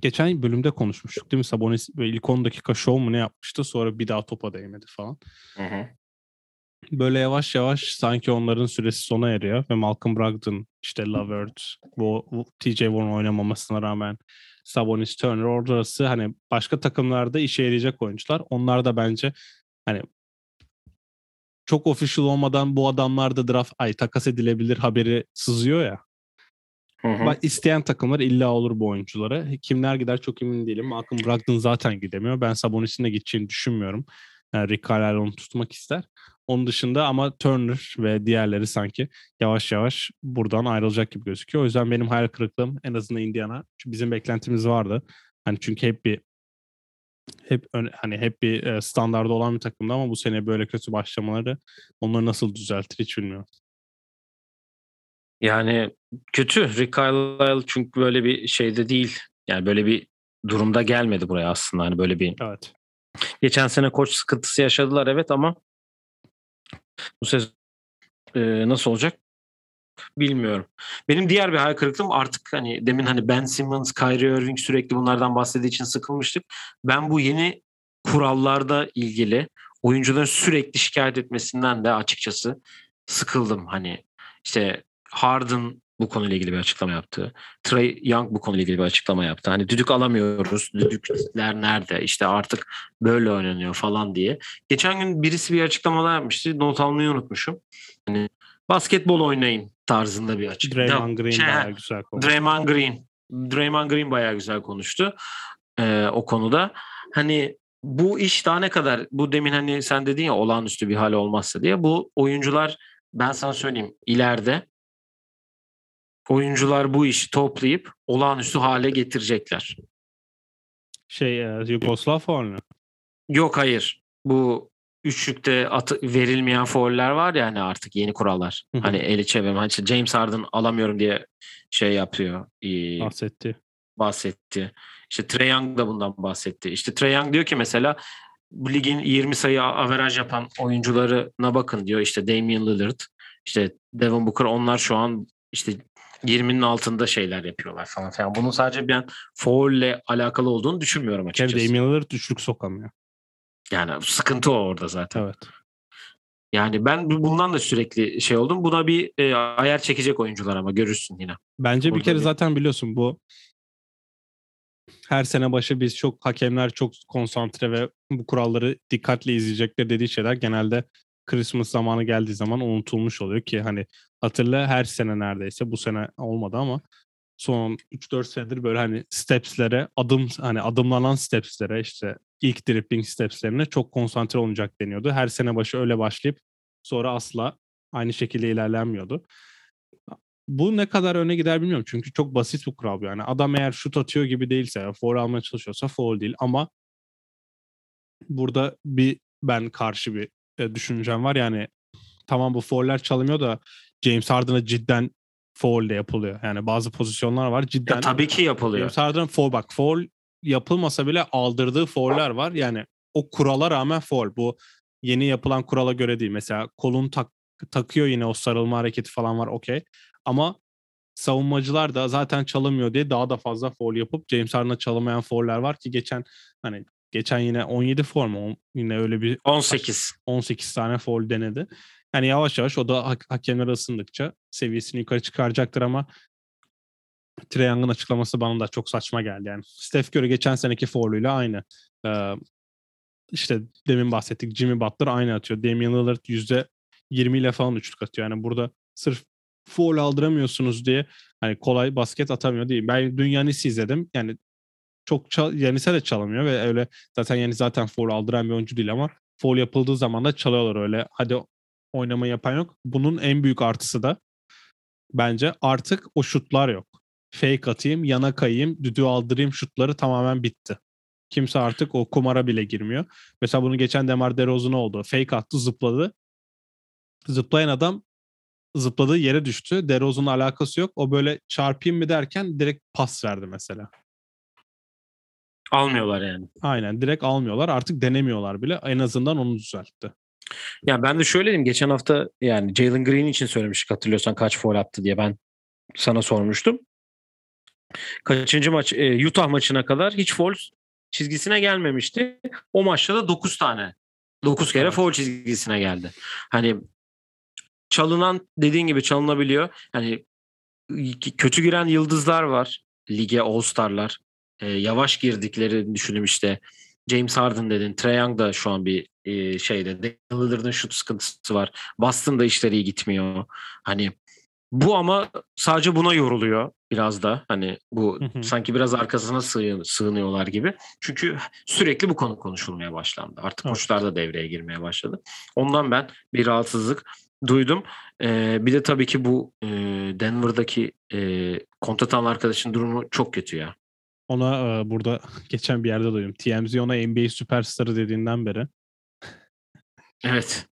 geçen bölümde konuşmuştuk değil mi? Sabonis böyle ilk 10 dakika şov mu ne yapmıştı sonra bir daha topa değmedi falan. Hı hı. Böyle yavaş yavaş sanki onların süresi sona eriyor ve Malcolm Brogdon, işte Lavert, bu TJ Warren oynamamasına rağmen Sabonis, Turner orası hani başka takımlarda işe yarayacak oyuncular. Onlar da bence hani çok official olmadan bu adamlar da draft ay takas edilebilir haberi sızıyor ya. Hı hı. Bak isteyen takımlar illa olur bu oyunculara. Kimler gider çok emin değilim. Malcolm Brogdon zaten gidemiyor. Ben Sabonis'in de gideceğini düşünmüyorum. Yani Rick Carlisle onu tutmak ister. Onun dışında ama Turner ve diğerleri sanki yavaş yavaş buradan ayrılacak gibi gözüküyor. O yüzden benim hayal kırıklığım en azından Indiana. Çünkü bizim beklentimiz vardı. Hani çünkü hep bir hep hani hep bir e, standardı olan bir takımdı ama bu sene böyle kötü başlamaları onları nasıl düzeltir hiç bilmiyorum. Yani kötü. Rick Carlisle çünkü böyle bir şeyde değil. Yani böyle bir durumda gelmedi buraya aslında. Hani böyle bir Evet. geçen sene koç sıkıntısı yaşadılar evet ama bu sezon e, nasıl olacak bilmiyorum. Benim diğer bir hayal kırıklığım artık hani demin hani Ben Simmons, Kyrie Irving sürekli bunlardan bahsettiği için sıkılmıştık. Ben bu yeni kurallarda ilgili oyuncuların sürekli şikayet etmesinden de açıkçası sıkıldım. Hani işte Harden bu konuyla ilgili bir açıklama yaptı. Trey Young bu konuyla ilgili bir açıklama yaptı. Hani düdük alamıyoruz. Düdükler nerede? İşte artık böyle oynanıyor falan diye. Geçen gün birisi bir açıklamalar yapmıştı. Not almayı unutmuşum. Hani basketbol oynayın tarzında bir açıklama. Draymond Green Şey, bayağı güzel konuştu. Draymond Green. Draymond Green bayağı güzel konuştu ee, o konuda. Hani bu iş daha ne kadar bu demin hani sen dedin ya olağanüstü bir hal olmazsa diye bu oyuncular ben sana söyleyeyim ileride oyuncular bu işi toplayıp olağanüstü hale getirecekler. Şey e, Yugoslav faulü. Yok hayır. Bu üçlükte atı, verilmeyen fauller var ya hani artık yeni kurallar. Hı hı. hani eli çevirme. Hani işte James Harden alamıyorum diye şey yapıyor. Ee, bahsetti. bahsetti. İşte Trae Young da bundan bahsetti. İşte Trae Young diyor ki mesela bu ligin 20 sayı averaj yapan oyuncularına bakın diyor. İşte Damian Lillard, işte Devin Booker onlar şu an işte 20'nin altında şeyler yapıyorlar falan filan. Bunun sadece ben faulle alakalı olduğunu düşünmüyorum açıkçası. Damian Lillard üçlük sokamıyor. Yani sıkıntı o orada zaten. Evet. Yani ben bu- bundan da sürekli şey oldum. Buna bir e, ayar çekecek oyuncular ama görürsün yine. Bence bir Orada kere bir- zaten biliyorsun bu her sene başı biz çok hakemler çok konsantre ve bu kuralları dikkatle izleyecekler dediği şeyler genelde Christmas zamanı geldiği zaman unutulmuş oluyor ki hani hatırla her sene neredeyse bu sene olmadı ama son 3-4 senedir böyle hani stepslere adım hani adımlanan stepslere işte ilk dribbling stepslerine çok konsantre olunacak deniyordu. Her sene başı öyle başlayıp sonra asla aynı şekilde ilerlenmiyordu. Bu ne kadar öne gider bilmiyorum. Çünkü çok basit bir kural bu. Yani adam eğer şut atıyor gibi değilse, foul almaya çalışıyorsa foul değil. Ama burada bir ben karşı bir e, düşüncem var. Yani tamam bu fouller çalınmıyor da James Harden'a cidden foul de yapılıyor. Yani bazı pozisyonlar var cidden. Ya, tabii ki yapılıyor. James Harden foul bak foul yapılmasa bile aldırdığı fouller var. Yani o kurala rağmen foul. Bu yeni yapılan kurala göre değil. Mesela kolun tak, takıyor yine o sarılma hareketi falan var okey. Ama savunmacılar da zaten çalınmıyor diye daha da fazla foul yapıp James Harden'a çalamayan fouller var ki geçen hani geçen yine 17 foul mu? Yine öyle bir 18. 18 tane foul denedi. Yani yavaş yavaş o da ha- hakemler ısındıkça seviyesini yukarı çıkaracaktır ama Trae Young'ın açıklaması bana da çok saçma geldi. Yani Steph Curry geçen seneki foul'uyla aynı. Ee, işte demin bahsettik Jimmy Butler aynı atıyor. Damian Lillard %20 ile falan üçlük atıyor. Yani burada sırf foul aldıramıyorsunuz diye hani kolay basket atamıyor değil. Ben dün Yanis'i izledim. Yani çok çal Yanis'e de çalamıyor ve öyle zaten yani zaten foul aldıran bir oyuncu değil ama foul yapıldığı zaman da çalıyorlar öyle. Hadi oynama yapan yok. Bunun en büyük artısı da bence artık o şutlar yok. Fake atayım, yana kayayım, düdüğü aldırayım şutları tamamen bitti. Kimse artık o kumara bile girmiyor. Mesela bunu geçen Demar DeRozan oldu. Fake attı, zıpladı. Zıplayan adam zıpladığı yere düştü. DeRozan'la alakası yok. O böyle çarpayım mı derken direkt pas verdi mesela. Almıyorlar yani. Aynen direkt almıyorlar. Artık denemiyorlar bile. En azından onu düzeltti. Ya ben de şöyle diyeyim. Geçen hafta yani Jalen Green için söylemiştik hatırlıyorsan kaç foul attı diye ben sana sormuştum. Kaçıncı maç? e, Utah maçına kadar hiç foul çizgisine gelmemişti. O maçta da 9 tane. 9 kere Evet. foul çizgisine geldi. Hani çalınan dediğin gibi çalınabiliyor. Hani kötü giren yıldızlar var. Lige All-Star'lar. E, yavaş girdikleri düşünüm işte. James Harden dedin. Trae Young da şu an bir e, şeyde. Damian Lillard'ın şut sıkıntısı var. Boston da işleri iyi gitmiyor. Hani bu ama sadece buna yoruluyor biraz da. Hani bu Hı hı. sanki biraz arkasına sığ- sığınıyorlar gibi. Çünkü sürekli bu konu konuşulmaya başlandı. Artık Evet. koçlar da devreye girmeye başladı. Ondan ben bir rahatsızlık duydum. Ee, bir de tabii ki bu e, Denver'daki e, kontrat alan arkadaşın durumu çok kötü ya. Ona e, burada geçen bir yerde duydum. TMZ ona NBA süperstarı dediğinden beri. Evet.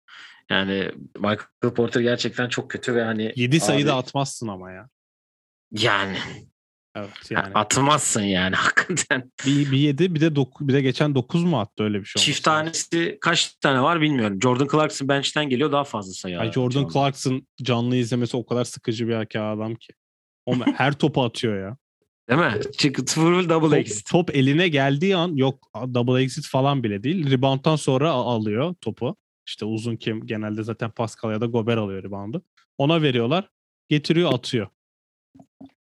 Yani Michael Porter gerçekten çok kötü ve hani 7 sayı da Abi, atmazsın ama ya. yani, Evet yani. atmazsın yani hakikaten. Bir, bir 7 bir de doku, bir de geçen 9 mu attı öyle bir şey Çift tanesi kaç tane var bilmiyorum. Jordan Clarkson bench'ten geliyor daha fazla sayı. Ay atıyor Jordan. Clarkson canlı izlemesi o kadar sıkıcı bir adam ki. O her topu atıyor ya. Değil mi? Çık double double Top, exit. top eline geldiği an yok double exit falan bile değil. Rebound'dan sonra a- alıyor topu. İşte uzun kim genelde zaten Pascal ya da Gober alıyor reboundu. Ona veriyorlar. Getiriyor atıyor.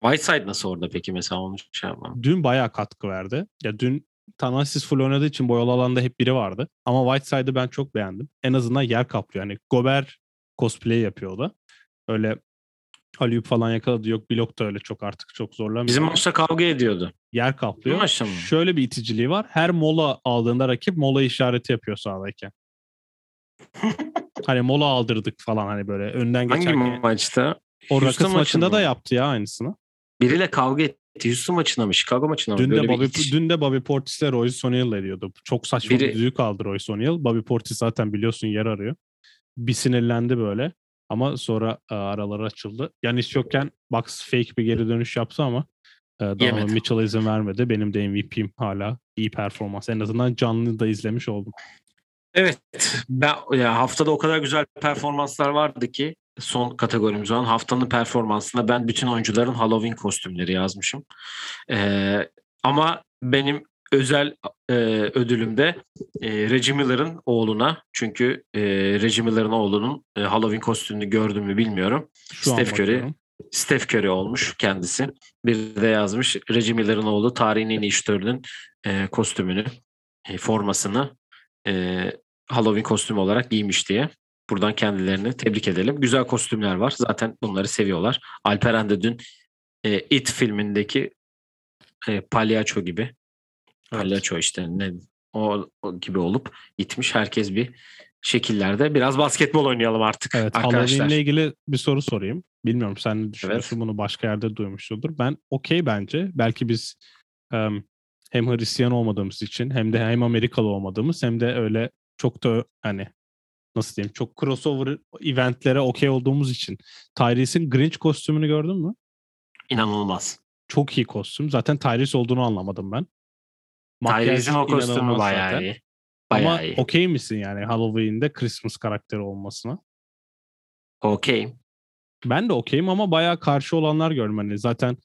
Whiteside nasıl orada peki mesela onu şey yapmam. Dün bayağı katkı verdi. Ya dün Thanasis full oynadığı için boyalı alanda hep biri vardı. Ama Whiteside'ı ben çok beğendim. En azından yer kaplıyor. Yani Gober cosplay yapıyor o da. Öyle Haluk falan yakaladı. Yok blok da öyle çok artık çok zorlamıyor. Bizim maçta kavga ediyordu. yer kaplıyor. Maçta mı? Şöyle bir iticiliği var. Her mola aldığında rakip mola işareti yapıyor sahadayken. hani mola aldırdık falan hani böyle önden Hangi geçerken. maçta? O Rockets maçında maçında da mı? yaptı ya aynısını. Biriyle kavga etti. Houston maçına mı? Chicago maçına mı? Dün Böyle de Bobby, itiş- dün de Bobby Portis'le Royce O'Neal ediyordu. Çok saçma Biri- bir düdük aldı Royce O'Neal. Bobby Portis zaten biliyorsun yer arıyor. Bir sinirlendi böyle. Ama sonra araları açıldı. Yani hiç yokken Bucks fake bir geri dönüş yaptı ama Donovan. Mitchell'a izin vermedi. Benim de MVP'm hala iyi performans. En azından canlı da izlemiş oldum. Evet. Ben ya haftada o kadar güzel performanslar vardı ki son kategorimiz olan haftanın performansında ben bütün oyuncuların Halloween kostümleri yazmışım. Ee, ama benim özel e, ödülüm de e, Reggie Miller'ın oğluna. Çünkü e, Reggie Miller'ın oğlunun e, Halloween kostümünü gördüm mü bilmiyorum. Şu Steph Curry. bakıyorum. Steph Curry olmuş kendisi. Bir de yazmış Reggie Miller'ın oğlu tarihin en iyi şütörünün e, kostümünü, e, formasını e, Halloween kostümü olarak giymiş diye. Buradan kendilerini tebrik edelim. Güzel kostümler var. Zaten bunları seviyorlar. Alperen de dün e, It filmindeki e, palyaço gibi. Evet. Palyaço işte ne o, o gibi olup gitmiş. Herkes bir şekillerde. Biraz basketbol oynayalım artık Evet, arkadaşlar. Halloween'le ilgili bir soru sorayım. Bilmiyorum sen ne düşünüyorsun bunu başka yerde duymuşsundur. Ben okey bence. Belki biz em, hem Hristiyan olmadığımız için hem de hem Amerikalı olmadığımız hem de öyle çok da hani nasıl diyeyim çok crossover eventlere okey olduğumuz için Tyrese'in Grinch kostümünü gördün mü? İnanılmaz. Çok iyi kostüm. Zaten Tyrese olduğunu anlamadım ben. Makyaj o kostümü bayağı zaten. iyi. Bayağı Ama iyi. okey misin yani Halloween'de Christmas karakteri olmasına? Okey. Ben de okeyim ama bayağı karşı olanlar gördüm. Hani zaten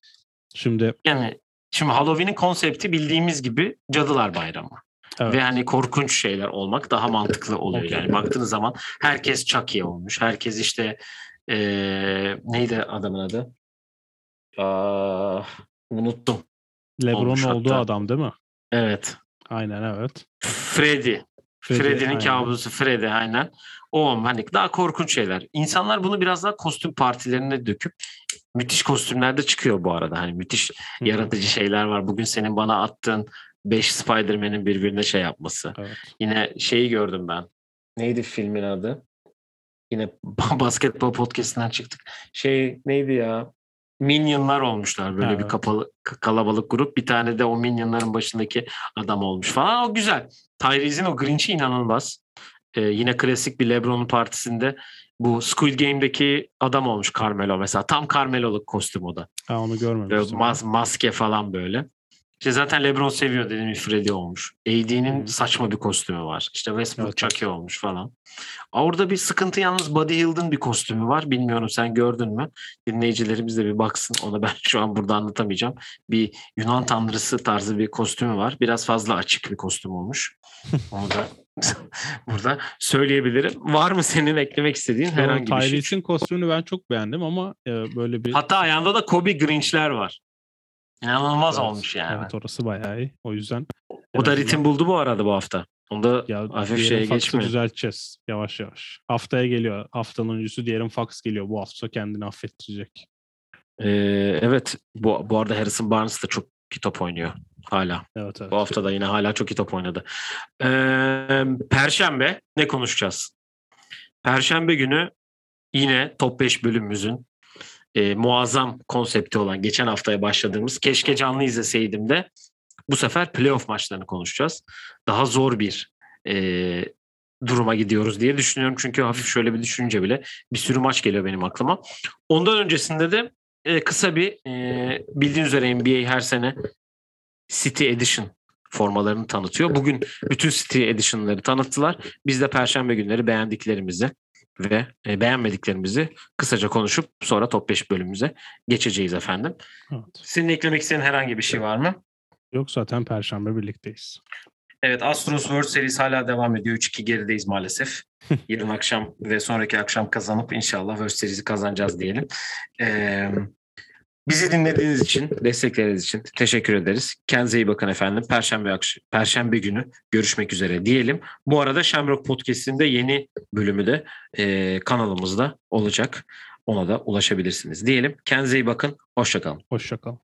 şimdi Yani şimdi Halloween'in konsepti bildiğimiz gibi Cadılar Bayramı. Evet. Ve hani korkunç şeyler olmak daha mantıklı oluyor. Okey. Yani baktığınız zaman herkes Chucky olmuş. Herkes işte eee, neydi adamın adı? Aa, unuttum. LeBron'un olmuş olduğu hatta. adam değil mi? Evet. Aynen evet. Freddy. Freddy, Freddy'nin kabusu Freddy aynen. O hani daha korkunç şeyler. İnsanlar bunu biraz daha kostüm partilerine döküp müthiş kostümler de çıkıyor bu arada. Hani müthiş yaratıcı şeyler var. Bugün senin bana attığın 5 Spider-Man'in birbirine şey yapması. Evet. Yine şeyi gördüm ben. Neydi filmin adı? Yine basketbol podcast'inden çıktık. Şey neydi ya? Minyonlar olmuşlar böyle bir Evet. kapalı k- kalabalık grup. Bir tane de o Minyonların başındaki adam olmuş falan. O güzel. Tyrese'in o Grinch'i inanılmaz. Ee, yine klasik bir LeBron'un partisinde bu Squid Game'deki adam olmuş Carmelo mesela. Tam Carmelo'luk kostüm o da. Ha, onu görmemiştim. mas- maske falan böyle. İşte zaten LeBron seviyor dediğim Freddy olmuş. AD'nin Hı. saçma bir kostümü var. İşte Westbrook Evet, Chucky olmuş falan. Orada bir sıkıntı yalnız Buddy Hield'ın bir kostümü var. Bilmiyorum sen gördün mü? Dinleyicilerimiz de bir baksın. Onu ben şu an burada anlatamayacağım. Bir Yunan tanrısı tarzı bir kostümü var. Biraz fazla açık bir kostüm olmuş. Onu da burada söyleyebilirim. Var mı senin eklemek istediğin herhangi bir şey? Tyrese'in kostümünü ben çok beğendim ama e, böyle bir Hatta ayağında da Kobe Grinch'ler var. İnanılmaz Evet, olmuş yani. Evet orası bayağı iyi. O yüzden O da ritim buldu bu arada bu hafta. Onda Ya hafif şeye geçmiyor. düzelteceğiz yavaş yavaş. Haftaya geliyor. Haftanın öncüsü diğerin Fox geliyor. Bu hafta kendini affettirecek. Ee, evet bu, bu arada Harrison Barnes da çok iyi top oynuyor hala. Evet evet. Bu hafta da yine hala çok iyi top oynadı. Ee, Perşembe ne konuşacağız? Perşembe günü yine top 5 bölümümüzün e, muazzam konsepti olan geçen haftaya başladığımız keşke canlı izleseydim de bu sefer playoff maçlarını konuşacağız. Daha zor bir e, duruma gidiyoruz diye düşünüyorum. Çünkü hafif şöyle bir düşünce bile bir sürü maç geliyor benim aklıma. Ondan öncesinde de e, kısa bir e, bildiğiniz üzere NBA her sene City Edition formalarını tanıtıyor. Bugün bütün City Edition'ları tanıttılar. Biz de Perşembe günleri beğendiklerimizi ve e, beğenmediklerimizi kısaca konuşup sonra top 5 bölümümüze geçeceğiz efendim. evet. Senin eklemek istediğin herhangi bir şey var mı? Yok zaten Perşembe birlikteyiz. Evet Astros World Series hala devam ediyor. 3-2 gerideyiz maalesef. Yarın akşam ve sonraki akşam kazanıp inşallah World Series'i kazanacağız diyelim. Ee, bizi dinlediğiniz için, destekleriniz için teşekkür ederiz. Kendinize iyi bakın efendim. Perşembe akşam, Perşembe günü görüşmek üzere diyelim. Bu arada Shamrock Podcast'in de yeni bölümü de e, kanalımızda olacak. Ona da ulaşabilirsiniz diyelim. Kendinize iyi bakın. Hoşçakalın. Hoşçakal.